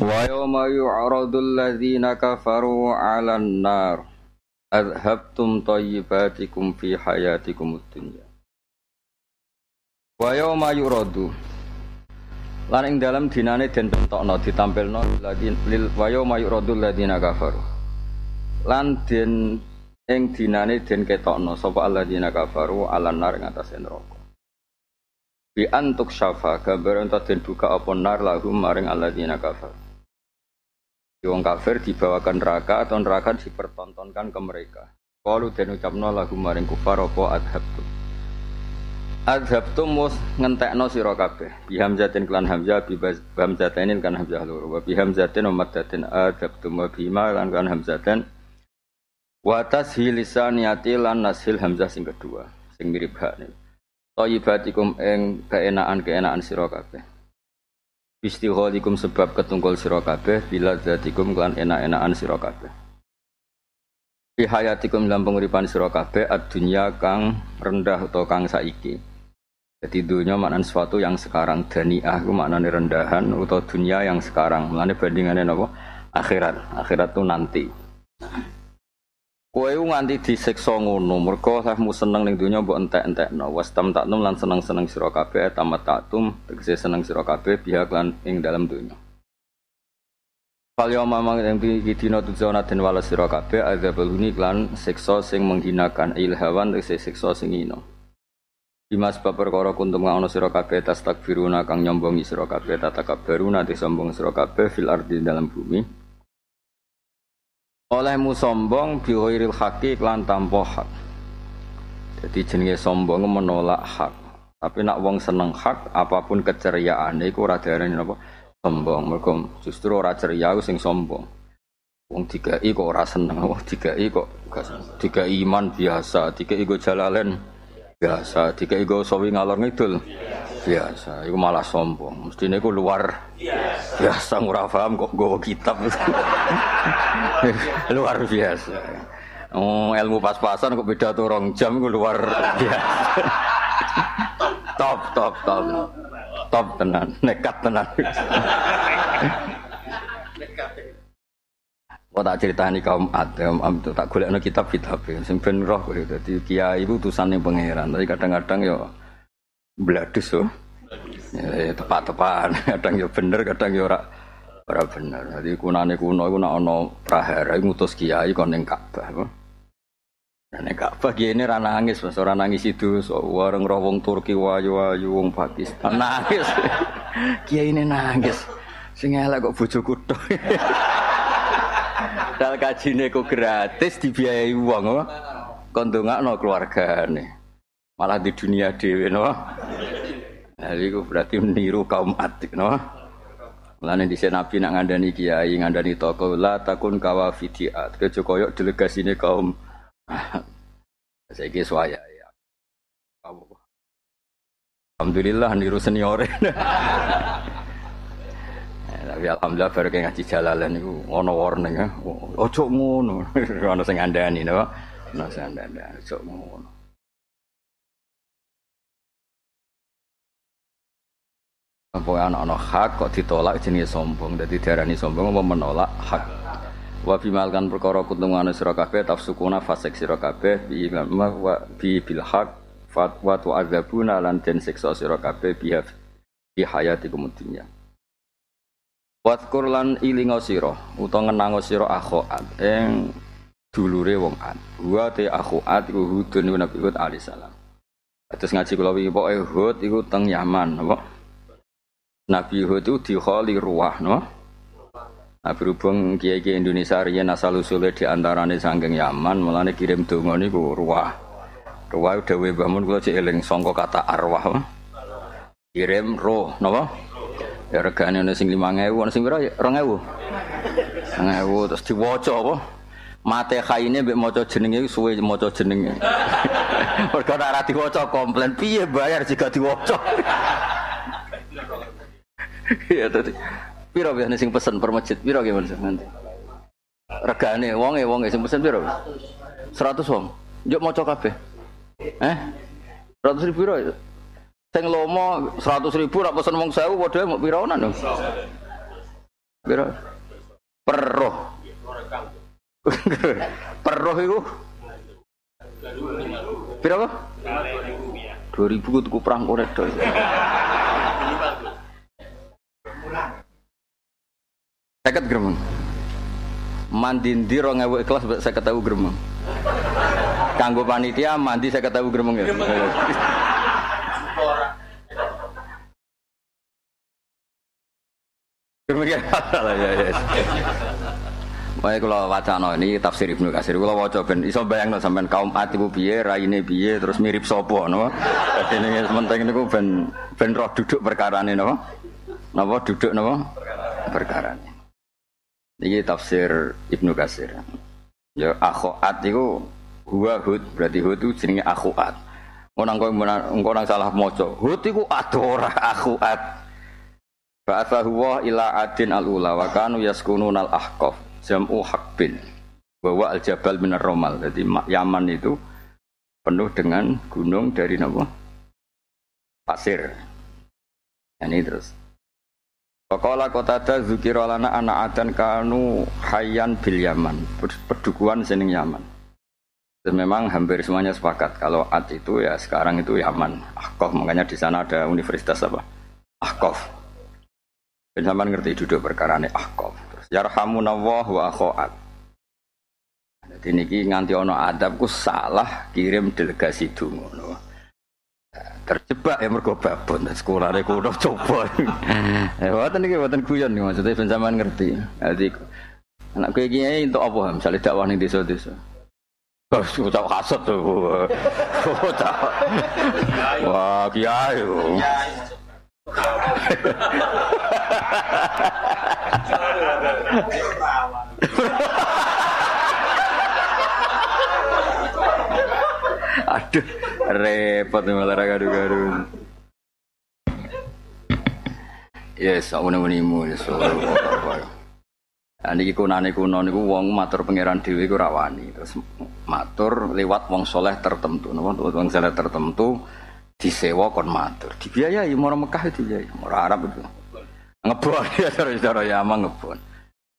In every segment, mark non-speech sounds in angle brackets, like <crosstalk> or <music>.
Wa yawma yu'radul ladzina kafaru 'alan nar adhabtum thayyibatikum fi hayatikum dunya Wa yawma yuradu Lan ing dalam dinane den bentokno ditampilno lil wa yawma yuradul kafaru Lan den ing dinane den ketokno sapa alladzina kafaru 'alan nar ing atase neraka. Bi antuk syafa gambar entah den buka apa nar lahum maring alladzina kafaru. Wong kafir dibawakan neraka atau neraka dipertontonkan ke mereka. Kalau dan ucapno lagu maring kufar apa adhabtum. Adhabtum mus ngentekno sira kabeh. Bi hamzatin klan hamzah bi hamzatin kan hamzah loro. Wa bi hamzatin wa maddatin adhabtum wa bima lan kan hamzatin. Wa tashil lisaniyati lan nasil hamzah sing kedua sing mirip hak niku. Thayyibatikum ing keenaan-keenaan sira kabeh. Istigholikum sebab ketungkul sira kabeh bila zatikum klan enak-enakan sira kabeh. Fi hayatikum dalam penguripan sira kabeh ad-dunya kang rendah atau kang saiki. Jadi dunia maknanya sesuatu yang sekarang daniah itu maknanya rendahan atau dunia yang sekarang. Maknanya bandingannya apa? Akhirat. Akhirat itu nanti. Kowe nganti disiksa ngono, mergo sahmu seneng ning donya mbok entek-entekno. Wastam taktum lan seneng-seneng sira kabeh, tamat taktum tegese seneng sira kabeh pihak lan ing dalam donya. Fal yauma mang ing dina tujana den wala sira kabeh azabul lan siksa sing menghinakan ilhawan tegese siksa sing hina. Bimas bab perkara kuntum ngono sira kabeh tas takbiruna kang nyombongi sira kabeh tatakabaruna disombong sira kabeh fil ardi dalam bumi olehmu sombong bihoiril haki lan tanpa hak. Jadi jenenge sombong menolak hak. Tapi nak wong seneng hak apa pun keceriaan iku ora diarani apa? Sombong. Mergo justru ora ceria sing sombong. Wong dikai kok ora seneng wong dikai kok tiga iman biasa dikai kok jalalen biasa dikai kok sawi ngalor ngidul. Biasa iku malah sombong. Mestine iku luar biasa ora paham kok nggawa kitab. <laughs> Luar biasa. Oh ilmu pas-pasan kok beda tuh rong jam iku luar biasa. <laughs> Top top top. Top tenan nekat tenan <laughs> Kau tak ceritani kaum Ad, kaum Ad tak golek kitab kitab sing ben roh dadi kiai utusan yang pangeran. Tapi kadang-kadang ya bladus so. Ya, tepat-tepat, <laughs> kadang ya bener, kadang ya ora ora bener. Jadi kunane kuno iku nek ana prahara ngutus kiai kon ning Ka'bah. Nek Ka'bah ini ra nangis, Mas ora nangis itu so, wareng roh wong Turki wayu-wayu wong Pakistan <laughs> nangis. kiai ini nangis. Sing elek kok bojoku tok. <laughs> Dal kajine kok gratis dibiayai wong apa? Kon ndongakno keluargane. Malah di dunia dhewe no. Nah, itu berarti meniru kaum atik no. Mulane di Nabi nak ngandani kiai, ngandani toko la takun kawa fidiat. Kejokoyok delegasi ini kaum saya kira suaya ya. Alhamdulillah niru senior. <laughs> Tapi alhamdulillah baru kayak ngaji jalalan itu ono warning ya. Ojo ngono. <laughs> Ono sing ngandani no. Ono sing ngandani. Ojo ngono. Pokoknya anak-anak hak kok ditolak jenis sombong. Jadi diarani sombong apa menolak hak. Wa bimalkan perkara kuntung anu sira kabeh tafsukuna fasik sira kabeh bi wa bi bil hak fatwa tu azabuna lan den siksa sira kabeh bi hayati kemudian. Wadkur lan ilinga sira utawa ngenango sira akhoat ing dulure wong ad. Wa te akhoat iku hudun Nabi Hud alaihi salam. Terus ngaji kula wingi pokoke Hud iku teng Yaman apa? Nabi Hud itu dikholi ruah no. Nah, berhubung kiai kiai Indonesia riyen asal usulnya di antarane sanggeng Yaman, mulane kirim donga niku ruah. Ruah udah Mbah Mun kula cek eling sangka kata arwah. Kirim roh, napa? Ya regane ana sing 5000, ana sing pira? 2000. 2000 terus diwaca apa? Mate khaine mbek maca jenenge suwe maca jenenge. <laughs> Mergo ora diwaca komplain piye bayar jika diwaca. <laughs> Iya tadi. Piro biasanya sing pesen per masjid? Piro gimana sih nanti? Regane wonge wonge sing pesen piro? 100 wong. Njuk maca kabeh. Eh? 100 ribu piro? Sing lomo 100 ribu rak pesen wong 1000 padha mau pironan dong. Piro? Peroh. <laughs> Peroh iku Piro apa? 2000 ku tuku perang koret to. Seket gremeng. Mandi ndi 2000 ikhlas saya ketahu gremeng. Kanggo panitia mandi saya ketahu gremeng ya. Gremeng ya. Ya ya. Wae kula wacana ini tafsir Ibnu Katsir. Kula waca ben iso bayangno sampean kaum Ad iku piye, raine piye, terus mirip sapa no. Dadi ini penting niku ben ben roh duduk perkarane napa? Napa duduk napa? Perkarane. Iki tafsir Ibnu Katsir. Ya akhoat iku huwa hud berarti hud itu jenenge akhoat. Ngono engko engko nang salah maca. Hud iku adora akhoat. Ba'athahu wa ila adin al-ula wa kanu yaskunun al-ahqaf jam'u hakbin bahwa al jabal minar romal. Jadi Yaman itu penuh dengan gunung dari nama pasir. Ini terus. Pakola kota ada zukirolana anak adan kanu hayan bil Yaman. Perdukuan seneng Yaman dan memang hampir semuanya sepakat. Kalau Ad itu ya sekarang itu Yaman Ahkof makanya di sana ada universitas apa? Ahkof. Dan sampai ngerti duduk perkara ini Ahkof yarhamunallah wa akhoat jadi niki nganti ono adabku salah kirim delegasi dungo terjebak ya mergo babon. Sekolah rek udah coba. Ya wonten iki wonten guyon nih maksudnya ben sampean ngerti. Jadi anak iki untuk apa misalnya dakwah ning desa-desa ucap kasut tuh. Wah, kiai. Aduh, repot nih malah gaduh-gaduh. Yes, aku nemu yes. Nah, niki kunane kuno niku wong matur pangeran dhewe iku rawani. Terus matur lewat wong soleh tertentu. Napa wong soleh tertentu disewa kon matur. Dibiayai mau Mekah dibiayai, mau Arab itu. Ngebon <laughs> ya cara ya emang ngebon.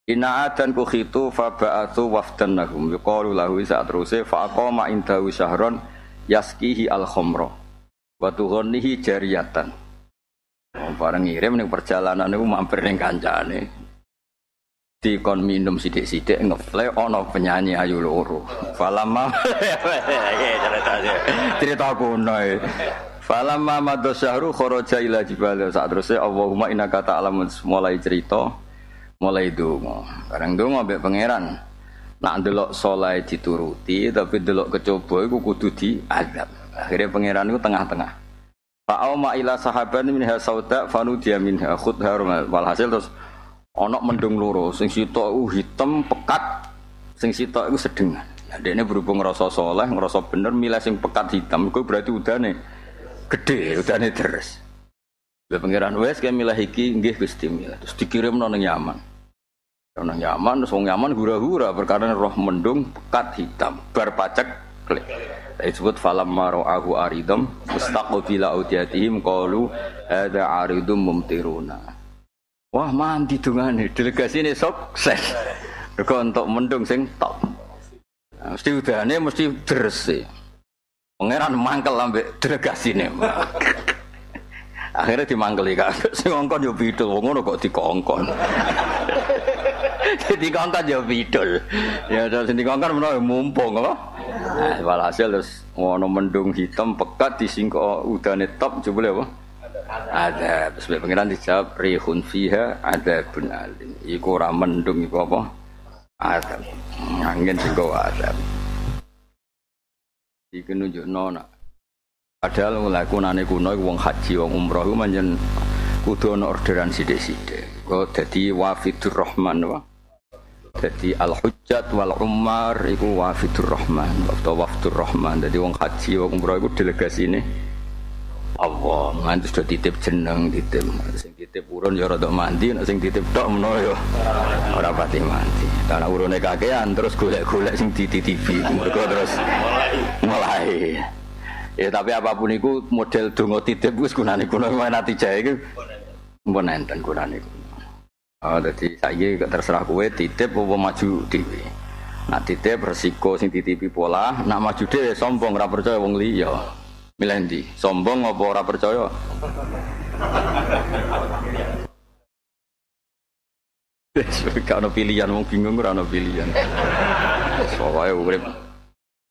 Ina adan ku khitu fa ba'atu wafdan yuqalu lahu saat teruse fa aqama indahu syahron yaskihi al khamra wa jariyatan. Oh, bareng ngirim ning perjalanan niku mampir ning kancane. Dikon minum sidik-sidik ngefle ana penyanyi ayu loro. Falama <laughs> cerita kuno. Falamma madha syahru kharaja ila jibal saat terusé Allahumma innaka ta'lamun mulai cerita mulai donga. Bareng donga mbek pangeran. Nak ndelok saleh dituruti tapi ndelok kecoba iku kudu diadab. Akhirnya pangeran iku tengah-tengah. Fa'au ma ila sahaban minha sauda fanu dia minha khudha walhasil terus ana mendung loro sing sitok hitam pekat sing sitok iku sedengan. Nah, ini berhubung ngerasa soleh, ngerasa bener, milih sing pekat hitam, itu berarti udah nih gede udane terus. Be pangeran wes kayak milah iki nggih Gusti milah. Terus dikirim nang Yaman. Nang Yaman terus wong Yaman hura-hura perkara roh mendung pekat hitam bar pacek klik. Disebut falam maro'ahu aridam mustaqbila audiyatihim qalu hadza aridum mumtiruna. Wah mandi dungane delegasi ini sukses. Mergo untuk mendung sing top. Nah, mesti udane mesti bersih. Pangeran mangkel ambek delegasi ini. <laughs> Akhirnya dimangkeli kak. Sing ngongkon yo bidul, wong ngono kok dikongkon. <laughs> Jadi kongkon yo bidul. Ya terus dikongkon menawa mumpung apa? Nah, walhasil terus ngono mendung hitam pekat disingko udane top coba apa? Ada, terus pengiran dijawab rihun fiha ada bun alim. Iku ora mendung iku apa? Ada. Angin sing ada. Iki nunjuk nona. Padahal mulai kunane kuno wong haji wong umroh iku manjen kudu ana orderan sithik-sithik. Kok dadi wafidur rahman wa. Dadi al hujjat wal umar iku wafidur rahman atau wafdur rahman. Dadi wong haji wong umroh iku delegasi ini Allah nganti sudah titip jeneng titip sing titip urun ya rada mandi nek sing titip tok menawa ya ora pati mandi karena urune kakean terus golek-golek sing dititipi mergo terus mulai. Ya tapi apa pun itu model donga titip wis gunane kuno nanti jae iku mpun enten gunane Oh, jadi saya terserah kue titip apa maju dhewe. Nak titip resiko sing titipi pola, nak maju dhewe sombong ora percaya wong liya. Milih? Sombong apa ora percaya? Gak ada pilihan, wong bingung ora ada pilihan. Soalnya urip.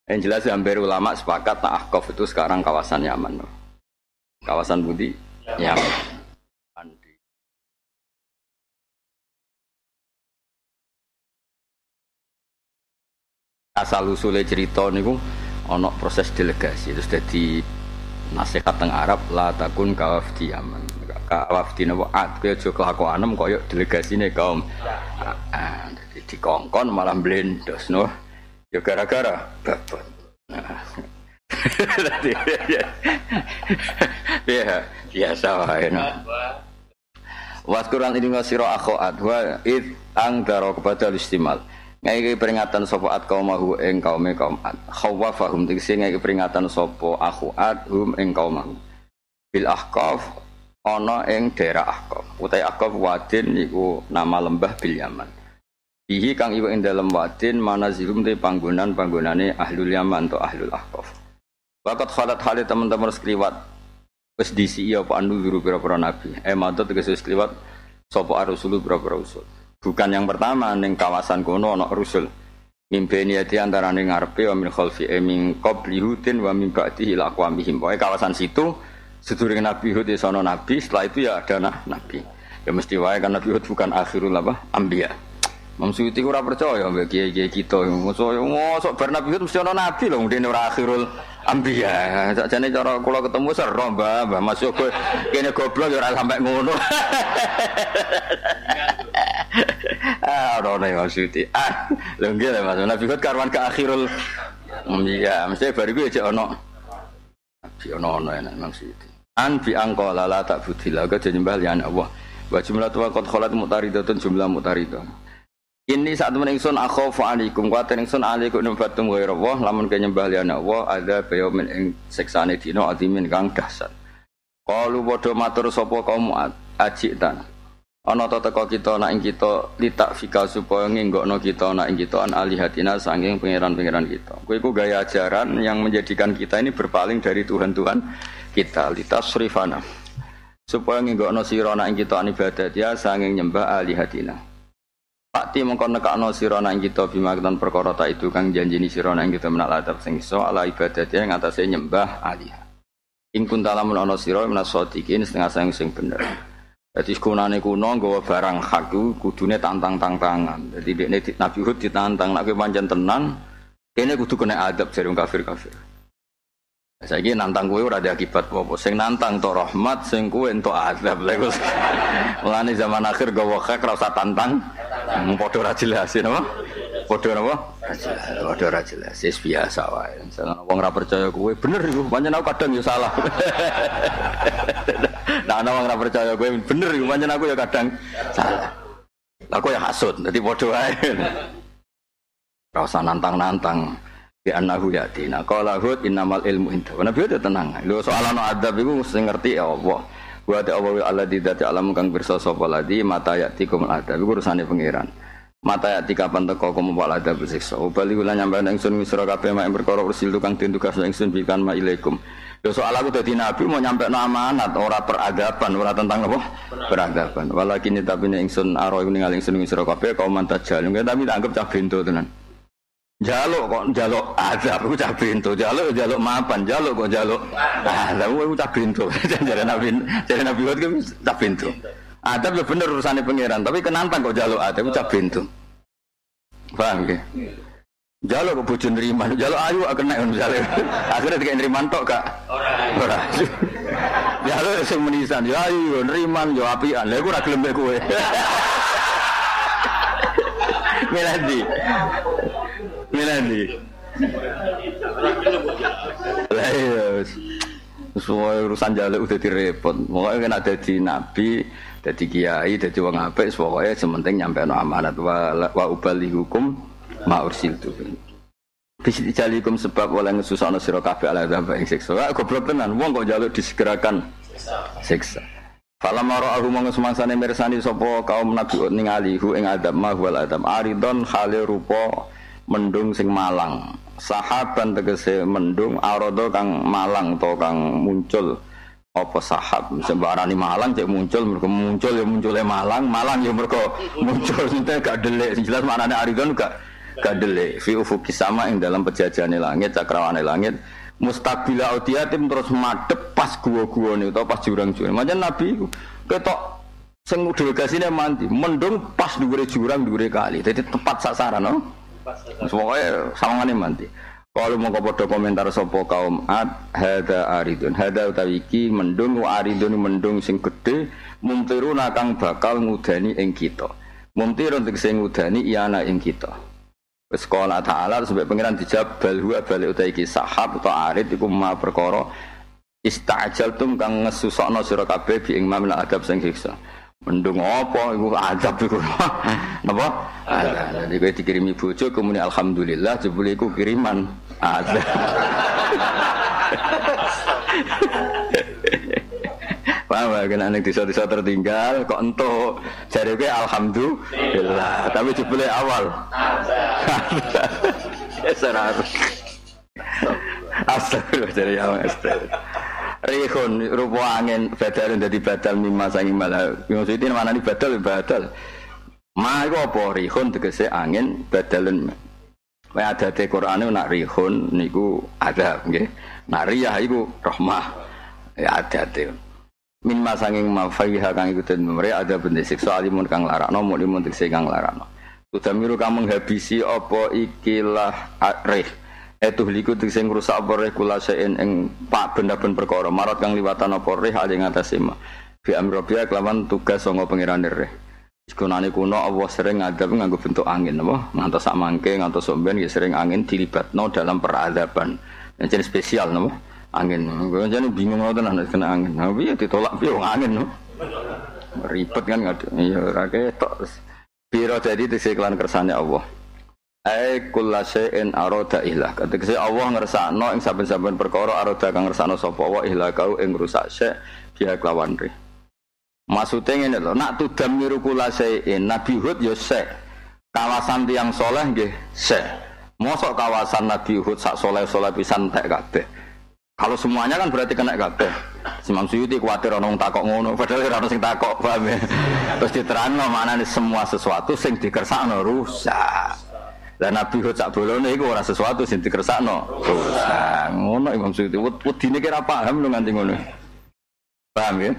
Yang jelas hampir ulama sepakat tak Ahqaf itu sekarang kawasan Yaman. Kawasan Budi Yaman. asal usulnya cerita niku ono proses delegasi terus jadi nasihat teng Arab la takun kawaf di Yaman kawaf di napa ad kowe aja kelakuanem koyo delegasine kaum. Ah, jadi dikongkon malah blendos no ya gara-gara babon. <laughs> Ya biasa wae no Waskuran ini ngasiro akhoat wa id ang daro kepada istimal ngai peringatan sapa at kaumahu ing kaume kaum at khawafahum tegese ngai peringatan sapa akhuat hum ing kaumahu. Bil ahqaf ana ing daerah ahqaf. Utai ahqaf wadin iku nama lembah bil yaman. Bihi kang iku ing dalem wadin manazilum te panggonan-panggonane ahlul yaman atau ahlul ahqaf. Wakat khalat halit teman-teman sekliwat wis disi apa anu guru pira-pira nabi. Eh madat sekliwat sapa arusulu pira-pira usul Bukan yang pertama neng kawasan kono ono rusul. Mimpeni di antara neng ngarepe wa min khalfi e min qabli hudin wa min ba'dihi ila aqwamihim. Pokoke kawasan situ sedurunge Nabi Hud sono nabi, setelah itu ya ada nah, nabi. Ya mesti wae kan Nabi Hud bukan akhirul apa? Anbiya. Mam Suyuti ora percaya mbek kiai-kiai kita. Mosok mosok bar Nabi mesti ono nabi lho, mungkin ora akhirul Ambiya, <laughs> sakjane cara kula ketemu seru Mbah, Mbah Mas Yogo kene goblok ya ora sampai ngono. <laughs> ah, ora ono maksud Ah, lho nggih Mas, Nabi kok karwan ke akhirul Ambiya, mesti bariku aja ono. Nabi ono ono enak maksud. An bi angqala la tak budila ke nyembah liyan Allah. Wa jumlah tuwa qad khalat mutaridatun jumlah mutaridatun. Ini saat temen ingsun akhofu alaikum kuatir ingsun alaikum numfatum ghaira Allah lamun kenyembah liyana Allah ada bayomin ing seksane dino adimin kang dahsyat. Qalu padha matur sapa kaum ajik tan. Ana ta teka kita nak ing kita litak fika supaya nginggokno kita nak ing kita an alihatina sanging pangeran-pangeran kita. Kowe iku gaya ajaran yang menjadikan kita ini berpaling dari Tuhan-Tuhan kita litas surifana. Supaya nginggokno sira nak ing kita an ibadat ya sanging nyembah alihatina. Pakti mengkon nekakno sira nang kita bima ketan perkara ta itu kang janjini sira nang kita menal adab sing iso ala ibadat yang atase nyembah alih. In kunta lamun ana sira sadiqin setengah sang sing bener. Jadi kunane kuno nggawa barang hak kudune tantang-tantangan. Jadi dekne Nabi Hud ditantang nek pancen tenan kene kudu kena adab jare kafir-kafir. Saiki nantang kowe ora ada akibat apa Sing nantang to rahmat, sing kowe entuk adab. Lha <laughs> zaman akhir gawa hak ora usah tantang. Mau podo ra jelas napa? Podo napa? Podo ra jelas. Wis biasa wae. Misalnya wong ora percaya kowe bener iku, pancen aku kadang ya salah. <laughs> nah ana wong ora percaya kowe bener iku, pancen aku ya kadang salah. Aku ya hasud, dadi podo wae. <laughs> Ora usah nantang-nantang. Di anahu yatina. Qala hud innamal ilmu inda. Nabi itu tenang. Lho soal ana adab iku sing ngerti ya Allah. Wa ta Allah di dati alam kang pirsa sapa ladi mata yatikum adab iku urusane pangeran. Mata yati kapan teko kamu wal adab siksa. Ubali kula nyampe ingsun misra kabeh mak perkara ursil tukang den tugas ingsun bikan ma ilaikum. Yo soal aku dadi nabi mau nyampe no amanat ora peradaban ora tentang apa peradaban. Walakin tapi ingsun aro ningali ingsun misra kabeh kaum mantajal. Tapi tak anggap cah bento tenan. Jaluk kok jaluk azab ku cah pintu, jaluk jaluk mapan, jaluk kok jaluk. Ah, lha ku cah pintu. <laughs> Jare Nabi, jare Nabi ku cah pintu. Adab ya bener urusannya pangeran, tapi kenantang kok jaluk adab cah pintu. Paham ke? Jaluk kok bojo nriman, jaluk ayu akan naik misalnya. Akhirnya dikek nriman tok kak. Ora. Ora. Jaluk sing menisan, ya ayu nriman yo apian. Lha iku ora gelem kowe. <laughs> Lah iya. Semua urusan jaluk udah direpot. Pokoknya kan ada di nabi, jadi kiai, jadi wong apik, pokoknya sementing nyampe no amanat wa, wa ubali hukum ma ursil tu. Bisi jalikum sebab oleh ngesusana sira kabeh ala dzaba ing siksa. Goblok tenan wong kok jaluk disegerakan siksa. Falam aku mongko semangsane mirsani sapa kaum nabi ningali hu ing adab ma wal adam aridon khale rupa mendung sing malang. Sahaban tegese mendung arodo kang malang to kang muncul apa sahab sembarani malang cek muncul mereka muncul ya munculnya malang malang ya mereka muncul sinten gak delik sing jelas maknane aridon gak gak delik fi ufuki sama ing dalam pejajane langit cakrawane langit mustabila audiatim terus madep pas gua-gua nih atau pas jurang-jurang. Macam Nabi ketok sing delegasinya mandi mendung pas dhuwure jurang dhuwure kali. Jadi tepat sasaran no. Pokoknya sawangane mandi. Kalau mau kepada komentar sopo kaum ad hada aridun hada utawi iki mendung aridun mendung sing gede mumtiru nakang bakal ngudani ing kita. Mumtiru untuk sing ngudani iana ing kita. Sekolah Ta'ala sampai pengiran dijawab bal huwa balik utai iki sahab atau arid iku ma perkara istajal tum kang ngesusokno sira kabeh bi ing mamil adab sing siksa. Mendung apa iku adab iku. <laughs> Napa? Jadi kowe dikirimi bojo kemudian alhamdulillah jebule iku kiriman adab. Paham ya, kena ning desa-desa tertinggal kok ento jare kowe alhamdulillah, tapi jebule awal. <laughs> Esarar. Astagfirullah jare ya astagfirullah. Rihun rupa angin badal dadi badal mimma sangi malah. Maksudnya mana nih badal badal. Ma iku apa rihun tegese angin badalen. Wa ada te Qur'ane nak rihun niku ada nggih. Nak riyah iku rahmah. Ya ada te min masanging mafaiha kang iku den mereka ada benda siksa alimun kang larakno mulimun tekse kang larakno Tudamiru kamu habisi apa ikilah reh Etuh liku tekse ngrusak apa reh kula sein ing pak benda-benda perkara marat kang liwatan apa reh ali ngatas ima Fi amrobia kelawan tugas songo pengiran reh Sekunane kuno Allah sering ngadab nganggo bentuk angin apa ngantos sak mangke ngantos somben ya sering angin dilibatno dalam peradaban yang jenis spesial napa angin. Gue jadi bingung ngoten anak kena angin. Nah, piye ditolak piye angin no. Ribet kan nggak Iya, ora ketok. Piro jadi iklan kersane Allah. Ai kulla arada ihlah. Ketika Allah ngersakno ing saben-saben perkara arada kang ngersakno sapa wa ihlah kau ing rusak syai' dia kelawan ri. Maksudnya ngene lho, nak tudam miru kula syai'in Nabi Hud ya syai'. Kawasan tiang soleh nggih syai'. Mosok kawasan Nabi Hud sak soleh-soleh pisan tek kabeh. Kalau semuanya kan berarti kena kabeh. Imam Suyuti kuatir orang takok ngono, padahal orang sing takok, paham ya? Terus diterangno maknane semua sesuatu sing dikersakno rusak. Dan Nabi Hud sak bolone iku ora sesuatu sing dikersakno rusak. Ngono Imam Suyuti. Wedine kira paham lho nganti ngono. Paham ya?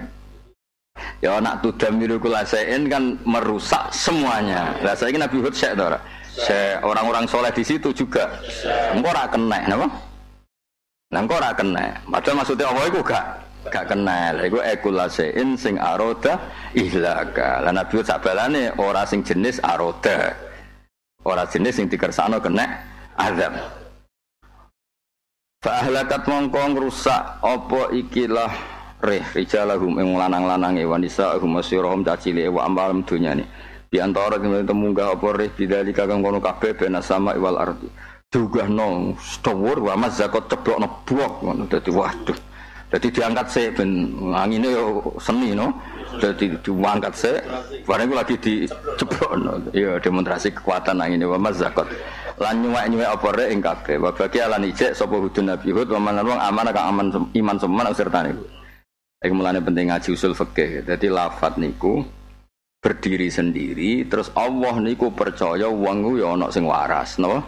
Ya nak tudamiru kulasain kan merusak semuanya. Lah saiki Nabi Hud sek to ora? orang-orang soleh di situ juga. Engko ora kena, napa? Nah kok ora kena. Padahal maksudnya apa iku gak gak kena. Lha iku ekulasein sing aroda ihlaka. Lah Nabi sabalane ora sing jenis aroda. Ora jenis sing dikersano kena azab. Fa ahlakat mongko ngrusak apa ikilah rih rijalahum ing lanang-lanange wanisa hum masirahum cacile wa ambalem dunyane. Di antara kang temunggah apa rih bidalika kang kono kabeh bena sama wal ardi juga no stowur wa zakot ceblok no ngono dadi waduh jadi diangkat sih ben anginnya yo seni no jadi diangkat sih barang itu lagi diceblok no iya demonstrasi kekuatan anginnya wa mas zakot lan nyuwek nyuwek apa rek ing kabeh wa bagi ala ijek sapa hudun nabi hud wa man wong aman kang aman iman semen serta niku Iku mulane penting ngaji usul fikih. Jadi lafat niku berdiri sendiri terus Allah niku percaya wong ya ana sing waras, napa?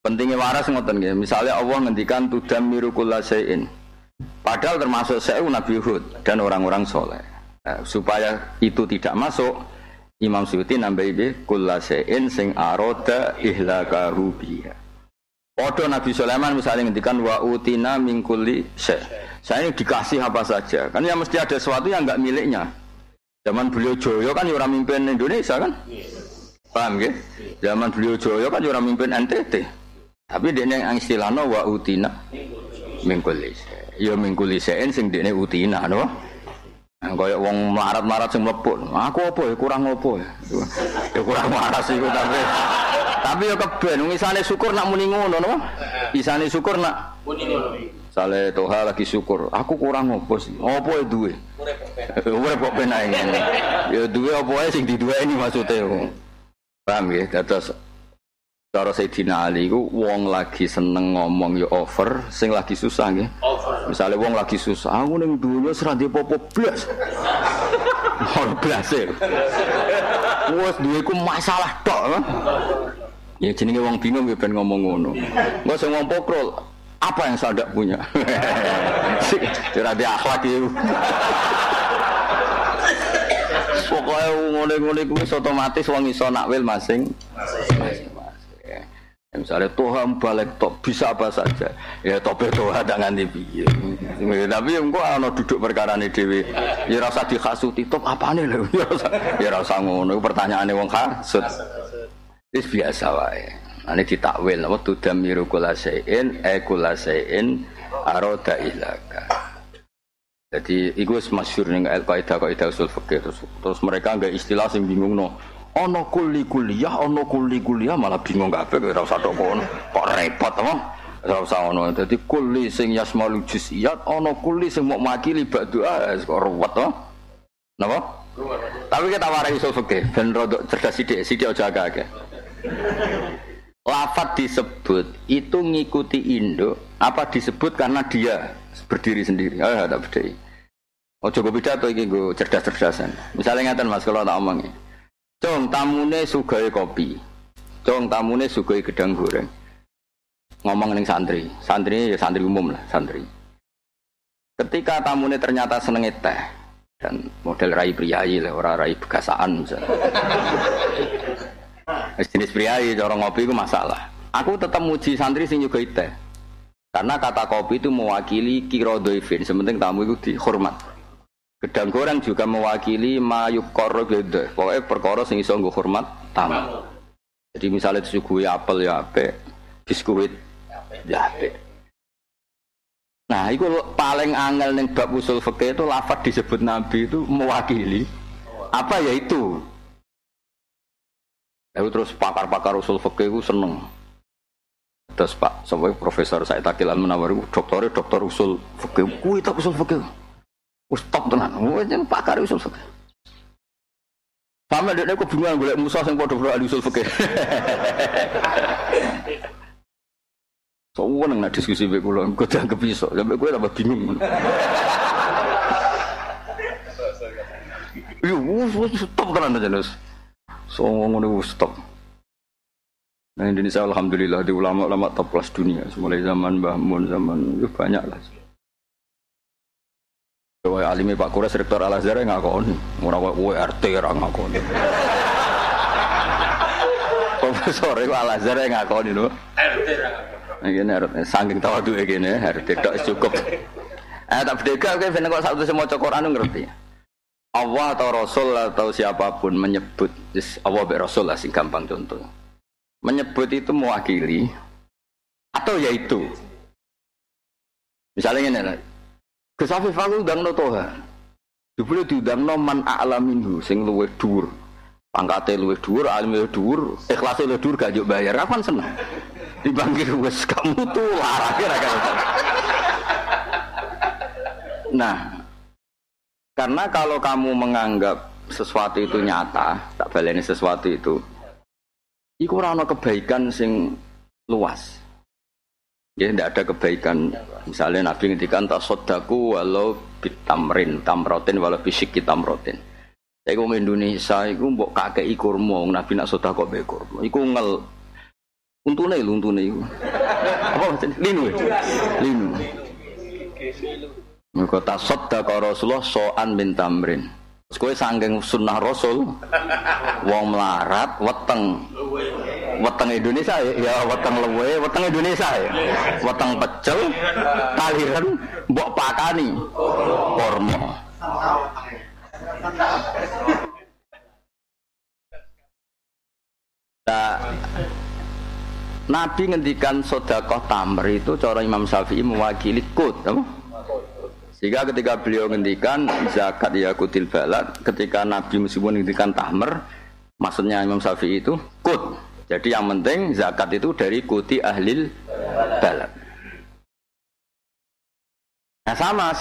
Pentingnya waras ngoten nggih. Misalnya Allah ngendikan tudammiru kullasain. Padahal termasuk saya Nabi Hud dan orang-orang soleh. Nah, supaya itu tidak masuk, Imam Suyuti nambahi kullasain sing aroda ihlakahu biha. Podo Nabi Sulaiman misalnya ngendikan wa utina min kulli Saya dikasih apa saja. Kan ya mesti ada sesuatu yang nggak miliknya. Zaman beliau Joyo kan ya orang mimpin Indonesia kan? Paham ya? Zaman beliau Joyo kan ya orang mimpin NTT. Tapi dia yang istilahnya wa utina mingkulis. Ya mingkulis sing dia utina, no? Nah, kayak wong marat-marat sing mleput. Aku apa ya kurang apa ya? Ya kurang waras iku tapi. Tapi ya keben misale syukur nak muni ngono no. Isane syukur nak muni ngono. Sale toha lagi syukur. Aku kurang apa sih? Apa ya duwe? Urip kok penak. <laughs> Ya duwe apa sing diduweni maksude. Paham ya? Dados cara Sayyidina Ali ku wong lagi seneng ngomong ya over, sing lagi susah nggih. Misalnya wong lagi susah, aku ning dunya ndek apa blas. <laughs> Ora blas. e. Wes duwe ku masalah tok. kan? Ya jenenge wong bingung ben ngomong ngono. Engko sing wong pokrol, apa yang saya tidak punya? <laughs> Tidak ada akhlak ya. Pokoknya ngone-ngone kuwi otomatis wong iso nakwil masing masing. Ya, misalnya Tuhan balik top bisa apa saja ya tope Tuhan dengan Ya, tapi engko ana duduk perkara ini dewi ya rasa dikhasuti top apa nih lho <laughs> ya rasa ya rasa ngono pertanyaane wong hasud Wis biasa wae. Ane ditakwil apa tudamiru kula sein e kula sein aroda ilaka. Jadi wis masyhur ning kaidah kaidah usul fikih terus, terus mereka enggak istilah sing bingung no. Ono kuli kuliah, ono kuli kuliah malah bingung kabeh ora usah tok kono. Kok repot apa? Ora usah ngono. Dadi kuli sing yasmalu juz'iyat, ono kuli sing mau makili bak doa kok ruwet to. Napa? Tapi kita warai usul fikih ben rodok cerdas sithik, sithik aja agak-agak. Lafat disebut itu ngikuti induk apa disebut karena dia berdiri sendiri. Ah, tak berdiri. Oh coba pidato iki gue cerdas-cerdasan. Misalnya ngatan Mas kalau tak omongi. Cong tamune sugai kopi. Cong tamune sugai gedang goreng. Ngomong ning santri. Santri ya santri umum lah, santri. Ketika tamune ternyata seneng teh dan model rai priayi lah, orang rai begasaan misalnya. <laughs> Jenis priayi cara ngopi itu masalah. Aku tetap muji santri sing juga teh. Karena kata kopi itu mewakili kiro doifin, sementing tamu itu dihormat. Gedang goreng juga mewakili mayuk koro gede. Pokoknya perkara sing iso nggo hormat tamu. Jadi misalnya disuguhi apel ya ape, biskuit ya ape. Nah, itu paling angel ning bab usul fikih itu lafaz disebut Nabi itu mewakili apa ya itu. Lalu terus pakar-pakar usul fikih itu seneng. Terus Pak, sampai Profesor saya Takilan menawar dokternya dokter usul fikih. Kuwi tak usul fikih. Wis top tenan. Jen pakar usul fikih. Sampai dia kok bingung golek musuh sing padha ahli usul fikih. Soalnya nak diskusi be kula, engko dianggap iso, sampai kowe tambah bingung. Yo, wis stop tenan aja, Nus. So ngono wis stop. Nah Indonesia alhamdulillah di ulama-ulama top kelas dunia, mulai zaman Mbah Mun, zaman banyak lah. Kowe alime Pak Kures Rektor Al Azhar ngakoni, ora kowe RT ora ngakoni. <laughs> Profesor itu Al Azhar ngakoni lho. RT ora ngakoni. Ini saking tawadhu gini, RT tok cukup. Eh tak beda kowe ben kok satu semua Quran ngerti. Allah atau Rasul atau siapa pun menyebut Allah be Rasul lah sing gampang contoh. Menyebut itu mewakili atau yaitu. Misalnya ini, Gus Afif aku udang no toha. Jebule diundang no man a'laminhu sing luwih dhuwur. Pangkate luwih dhuwur, alim luwih dhuwur, ikhlase luwih dhuwur gak njuk bayar. Kapan seneng? Dipanggil wis kamu tuh larang kira Nah, karena kalau kamu menganggap sesuatu itu nyata, tak baleni sesuatu itu, iku ora ana kebaikan sing luas. Ya tidak ada kebaikan. Misalnya Nabi ngendikan tasodaku walau bitamrin, tamrotin walau fisik tamrotin. Saya wong Indonesia iku mbok kakek kurma, Nabi nak sedekah kok be kurma. Iku ngel untune lho untune iku. Apa maksudnya? Linu. ya? Linu. Mergo tasaddaqa Rasulullah so'an min tamrin. Kowe sanggeng sunnah Rasul wong melarat weteng weteng Indonesia ya, ya weteng lewe, weteng Indonesia ya. Weteng pecel kaliran mbok pakani kormo. Nah, Nabi ngendikan sodakoh tamr itu cara Imam Syafi'i mewakili kut, apa? Sehingga ketika beliau ngendikan zakat yakutil balad, ketika Nabi meskipun ngendikan tamr, maksudnya Imam Syafi'i itu kut. Jadi yang penting zakat itu dari kuti ahlil balad. Nah sama,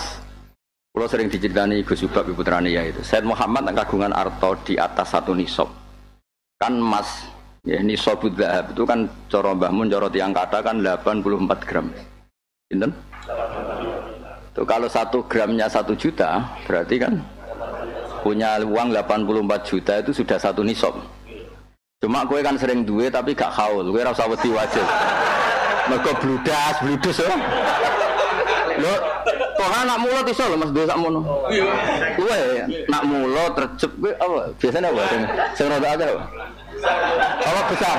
Kalau sering diceritani Gus Subab ibu putrane ya itu. Said Muhammad kagungan arto di atas satu nisab. Kan emas ya itu kan cara Mbah Mun cara tiyang kata kan 84 gram. Pinten? Tuh kalau satu gramnya satu juta berarti kan punya uang 84 juta itu sudah satu nisab. Cuma kue kan sering duit tapi gak haul, kue rasa wedi wajib. Mereka bludas, bludus ya. Lo, kok anak mulut iso lho Mas Dua sak mono. Kowe nak mulut terjep kowe apa? Biasanya apa sing rada akeh apa? Apa besar?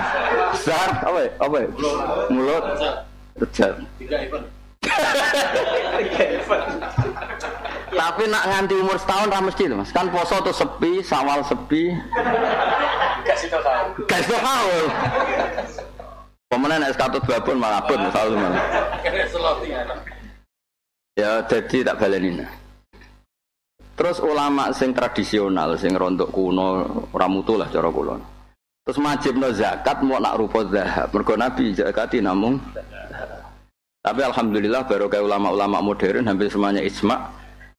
Besar apa? Apa? Mulut terjep. <laughs> Tapi nak nganti umur setahun ra mesti Mas. Kan poso tuh sepi, sawal sepi. Kasih tau. Kasih tau. Pemenang es katut babon malah pun selalu malah. Ya jadi tak balenin. Terus ulama sing tradisional, sing rontok kuno, ramutu lah cara kula. Terus no zakat mau nak rupa zahab. Mergo Nabi zakati namung Tapi alhamdulillah baru kayak ulama-ulama modern hampir semuanya isma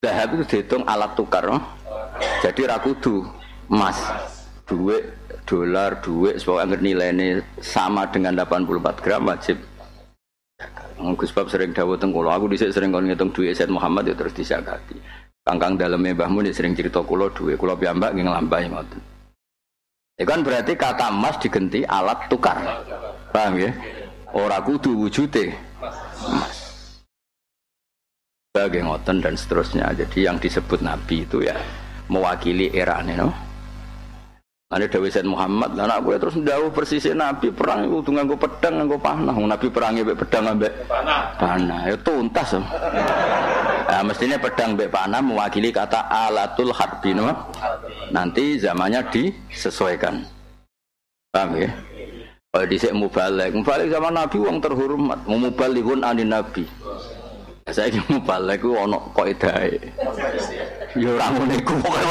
zahab itu dihitung alat tukar. No? Jadi rakudu emas, duit, dolar, duit, supaya nilainya sama dengan 84 gram wajib Gus Bab sering dawuh teng kula, aku dhisik sering kon ngitung duit Said Muhammad ya terus disakati. Kangkang daleme mbahmu ya sering cerita kula duit, kula piyambak nggih nglampahi ngoten. Ya kan berarti kata emas digenti alat tukar. Paham ya? Ora kudu wujude. Sebagai ngoten dan seterusnya. Jadi yang disebut Nabi itu ya mewakili era ini, no? Ane Dewi Said Muhammad, anak gue terus jauh persisnya Nabi perang itu nganggo pedang, nganggo panah. Nabi perangnya be pedang ambek panah. Panah, itu tuntas. Nah, mestinya pedang be panah mewakili kata alatul harbi, no? Nanti zamannya disesuaikan. Paham ya? Kalau disek mubalik, mubalik zaman Nabi uang terhormat, mubalihun anin Nabi. Saya mubalik itu ono kok idai. Ya orang uniku pokoknya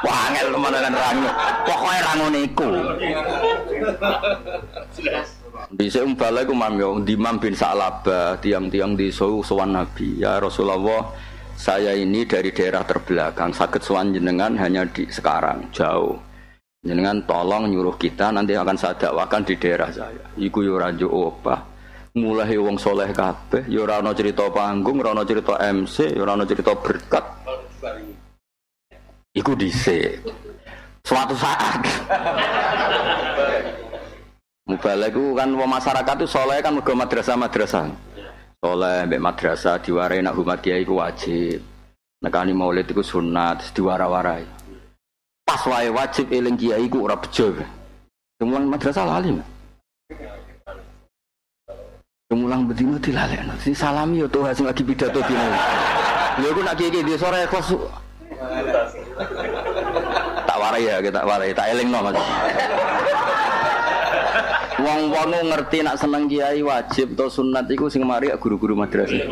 Wah, angel teman kan rangu. Pokoknya rangu niku. Bisa umpala ku mam yo Imam bin Sa'labah, tiang-tiang di sowan Nabi. Ya Rasulullah, saya ini dari daerah terbelakang. Sakit sowan jenengan hanya di sekarang, jauh. Jenengan tolong nyuruh kita nanti akan saya dakwakan di daerah saya. Iku yo rajo opah. Mulai wong soleh kabeh, yo ora cerita panggung, ora cerita MC, yo ora cerita berkat. Iku dhisik. Suatu saat. Mubalek itu kan masyarakat itu soleh kan mergo madrasah-madrasah. Soleh mbek madrasah diwarai nak humat kiai ku wajib. Nekani maulid iku sunat diwara-warai. Pas wae wajib eling kiai ku ora bejo. Kemulang madrasah lali. Kemulang bedino dilalekno. Si salami yo tuh hasil lagi pidato dino. Lha aku nak kiai di sore ikhlas tak warai ya kita warai tak eling no Wong wong ngerti nak seneng kiai wajib atau sunat iku sing mari guru-guru madrasah.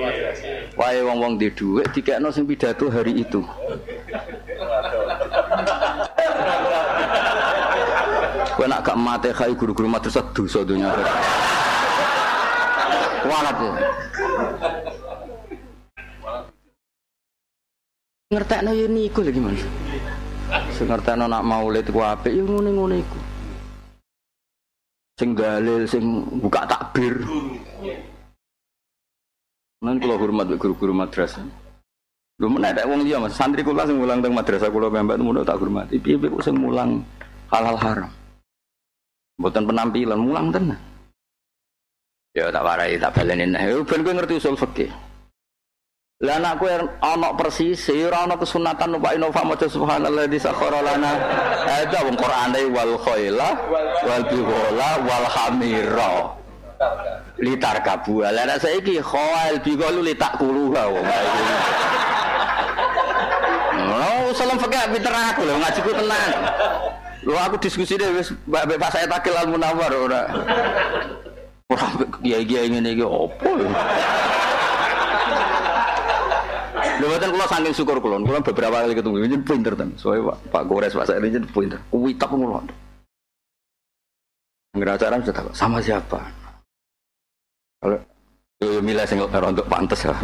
Wae wong wong di dhuwit dikekno sing pidato hari itu. Kowe nak gak mate kai guru-guru madrasah dosa dunya. Walat ya. ngertekno yo niku lagi Mas. Sing ngertekno nak maulid ku apik yo ngene-ngene iku. Sing dalil sing buka takbir. Nan kula hormat guru-guru madrasah. Lho menek ada wong liya Mas, santri kula sing mulang teng madrasah kula piyambak mun tak hormati. Piye-piye kok sing mulang hal-hal haram. Mboten penampilan mulang tenan. Ya tak warai tak baleni nek ben kowe ngerti usul fikih. Lah anak kowe ana persis, ya ora ana kesunatan numpak Innova maca subhanallah di sakhara lana. Ada wong Qur'ane wal khaila wal bighala wal hamira. Litar kabu. Lah nek saiki khail bighalu litak kuluha wong. Oh, salam fakir pinter aku lho ngaji ku tenan. Lho aku diskusi deh wis Pak saya takil al munawar ora. Ora kiai-kiai ngene iki opo? Lho mboten kula saking syukur kula, kula beberapa kali ketemu njen pinter ten. Soale Pak, Pak Gores Pak saya njen pinter. Kuwi tak. Ngira acara sudah sama siapa. Kalau milih sing untuk pantes ya.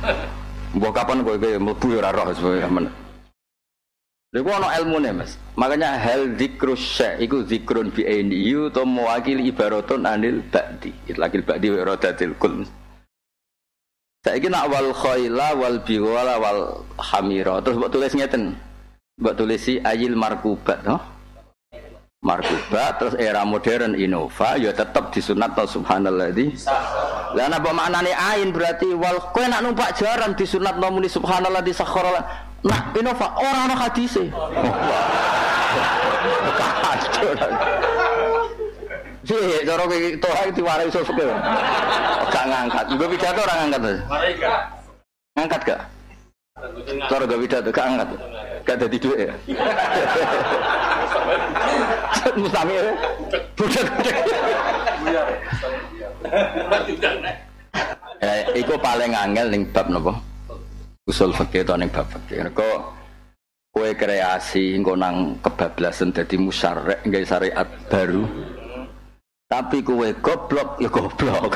<laughs> Mbok kapan kowe mlebu ya ora roh sebenarnya. Lha ana ilmune, Mas. Makanya hal dzikrus syai iku zikrun bi aini to mewakili ibaratun anil ba'di. Itlaqil ba'di wa iradatil kul. Saiki nak wal khaila wal biwala wal hamira. Terus mbok tulis ngeten. Mbok tulis si ayil markubat, no? Markubat terus era modern Innova ya tetap disunat to subhanalladzi. Lah napa maknane ain berarti wal kowe nak numpak jaran disunat no muni subhanalladzi sakhara Nah, Innova orang ana hadise. Kacau. Sih, cara kowe toha diwarai iso fikir. Gak ngangkat. Gue pidato orang ngangkat. Ngangkat gak? Cara gak pidato gak angkat. Gak ada duit ya. <laughs> Mustami ya. Budak. Eh, iku paling angel ning bab napa? Usul fikih to ning bab fikih. Kok kowe kreasi engko nang kebablasan dadi musyarek nggawe syariat baru. Tapi kowe goblok ya goblok.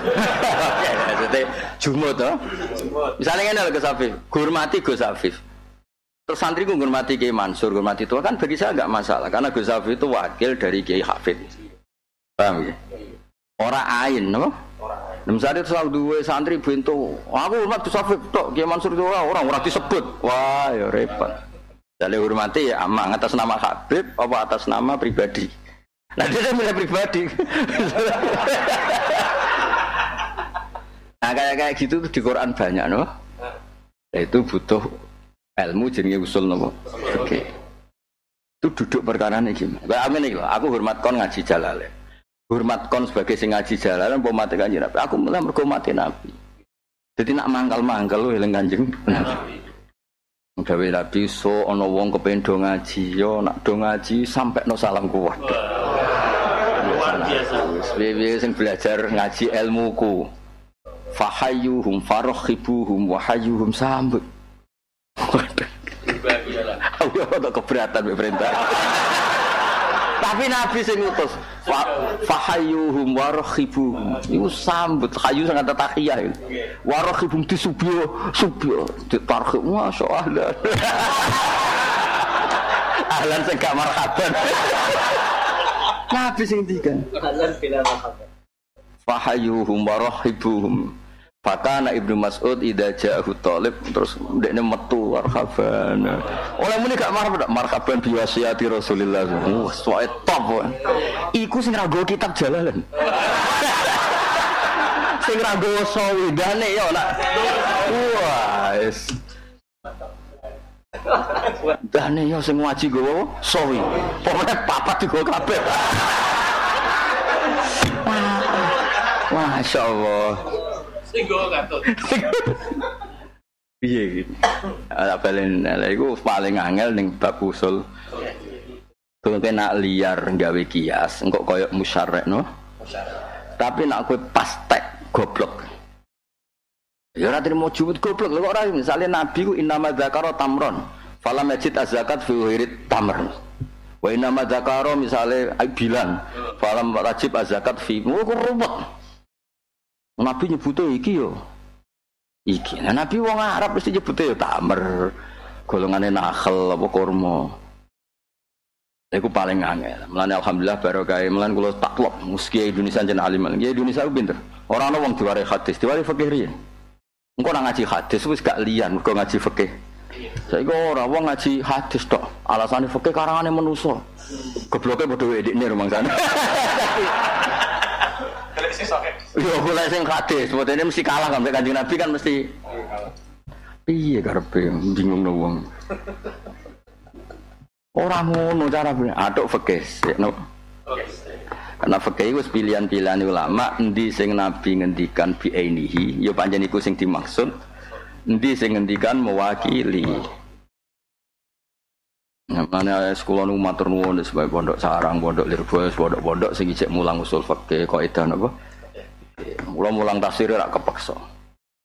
<laughs> Maksudnya jumut to. Misalnya ngene lho Gus Afif, hormati Gus Afif. Terus santri ku hormati Kiai Mansur, hormati tua kan bagi saya nggak masalah karena Gus Afif itu wakil dari Kiai Hafid. Paham ya? Orang ain, no? Misalnya selalu dua santri bentuk, aku hormat Gus Afif, tok Kiai Mansur itu orang orang disebut, wah ya repot. Jadi hormati ya amang atas nama Habib apa atas nama pribadi. Nah dia milih pribadi. nah kayak kayak gitu di Quran banyak no. Nah, itu butuh ilmu jenenge usul nopo. Oke. Itu duduk perkara ini gimana? Amin nih aku hormat kon ngaji jalale. Hormat kon sebagai sing ngaji jalale mau mati kanjeng Nabi. Aku mulai mergo mati Nabi. Jadi nak mangkal-mangkal lu eling kanjeng Nabi. Gawe Nabi so ana wong kepen do ngaji yo nak do ngaji sampai no salam kuat. Luar biasa. Wis sing belajar ngaji ilmuku. Fahayyuhum farokhibuhum wahayyuhum sambut. Aku ya ada keberatan mbek perintah. Tapi Nabi sing ngutus fahayyuhum warakhibuhum. Iku sambut hayu sangat tahiyah. Warakhibuhum disubyo, subyo, ditarkhib masyaallah. <laughs> Ahlan sing gak marhaban. <laughs> Nabi sing ngendikan. Ahlan bila marhaban. Fahayyuhum warakhibuhum. Fakana Ibnu Mas'ud idza ja'ahu talib terus ndekne metu marhaban. Oleh muni gak marhaban, marhaban bi wasiati Rasulillah. Wah, soe top. Iku sing rago kitab jalalan. <laughs> sing rago sawidane yo nak. Wah, wis. Dane yo sing ngaji gowo sawi. Pokoke papat digo kabeh. <laughs> Allah. Piye gitu. Ada balen paling angel ning bab usul. Kowe nak liar gawe kias, engkok koyo musyarek no. Tapi nak kowe pas tek goblok. Ya ora terima jumut goblok lho kok ora misale nabi ku innama dzakara tamron. Falam yajid az-zakat fi ghairi tamr. Wa innama dzakara misale bilan. Falam wajib az-zakat fi. Kok ruwet. Nabi nyebutnya iki yo. Iki. Nah, Nabi wong Arab mesti nyebutnya yo tamer. Golongannya nakhel apa kurma. Iku paling angel. Mulane alhamdulillah barokah. Mulane kula taklop muski Indonesia jen alim. Ya Indonesia ku pinter. Ora ana wong diwari hadis, diwari fikih riyen. Engko nang ngaji hadis wis gak liyan mergo ngaji fikih. Saiki ora wong ngaji hadis tok. Alasane fikih karangane manusa. Gobloke padha <laughs> Yo boleh sing hadis, sebetulnya mesti kalah kan kanjeng Nabi kan mesti. Iya karepe bingung no wong. Orang ngono cara. Aduk fikih, no. Karena fikih wis pilihan-pilihan ulama endi sing Nabi ngendikan bi ainihi, ya pancen iku sing dimaksud. Endi sing ngendikan mewakili. Nah, mana sekolah nu matur nuwun sebagai pondok sarang, pondok lirboyo, pondok-pondok sing mulang usul fikih kaidah napa? Mula mulang tafsir rak kepeksa.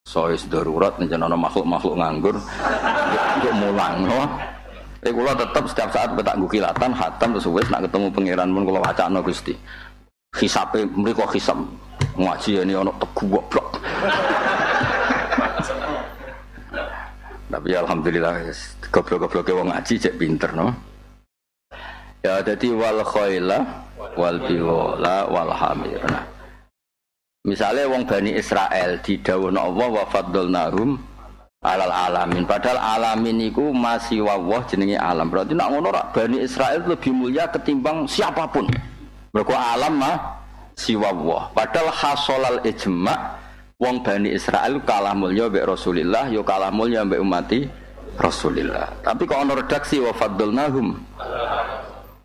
Sois darurat nek ana makhluk-makhluk nganggur untuk mulang no. Eh kula tetep setiap saat petak nggo kilatan hatam terus wis nak ketemu pangeran pun kula wacana Gusti. Hisape mriko hisab. Ngaji ini ana tegu goblok. Tapi alhamdulillah yes, goblok-goblok wong ngaji cek pinter no. Ya jadi wal khaila wal biwala wal hamir. Nah, misalnya wong Bani Israel di dawuh Allah wa faddalnahum alal alamin. Padahal alamin itu masih wawah jenenge alam. Berarti nak ngono Bani Israel lebih mulia ketimbang siapa pun. Mereka alam mah wawah. Padahal hasolal ijma wong Bani Israel kalah mulia mbek Rasulillah, yo kalah mulia mbek umati Rasulillah. Tapi kok ono redaksi wa faddalnahum?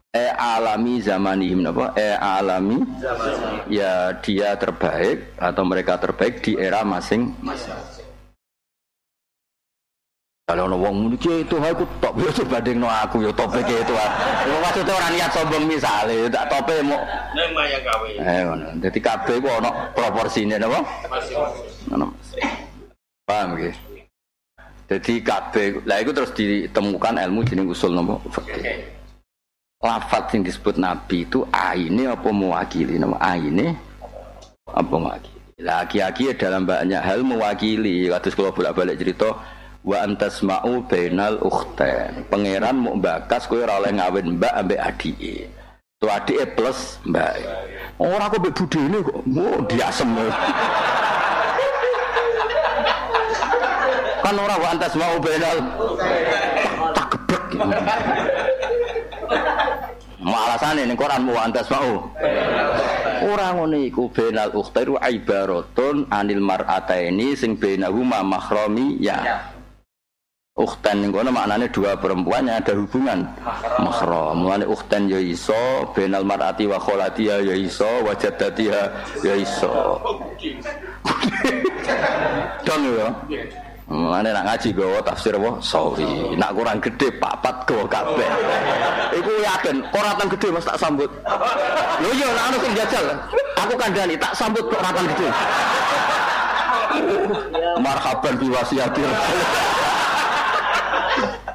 E alami zamanihim apa e alami ya dia terbaik atau mereka terbaik di era masing-masing kalau ono wong muni ki itu aku top yo sebanding no aku yo top ke itu. Yo maksudnya orang niat sombong misale tak tope mau Neng maya gawe. eh ngono. Dadi kabeh ku ono proporsine napa? Ngono. Paham nggih? Jadi kabeh lah itu terus ditemukan ilmu jeneng usul napa? Fikih. Lafat yang disebut nabi itu aine apa mewakili nama aine apa mewakili. Laki-laki dalam banyak hal mewakili. Kados kalau bolak-balik cerita wa antasma'u bainal ukhtain. Pangeran mau bakas kowe ora oleh ngawin mbak ambek adike. Tuh adike plus mbak. Ora kok mbek budene kok. Oh, diasem. kan ora wa antasma'u bainal tak geblek. Mau alasane ning Quran mu antas mau. Ora ngono iku benal ukhtairu ibaratun anil mar'ataini sing bainahuma mahrami ya. Ukhtan ning kono maknane dua perempuan yang ada hubungan mahram. Mulane ukhtan ya iso, benal mar'ati wa kholatiha ya iso, wa jaddatiha ya iso. <laughs> Dong ya. Mulane nak ngaji gawa tafsir apa? Sorry, nak kurang gede papat gawa kabeh. Iku yakin koratan gede Mas tak sambut. Lho iya nak anu sing jajal. Aku kandhani tak sambut koratan gede. <laughs> Marhaban bi wasiati. <laughs>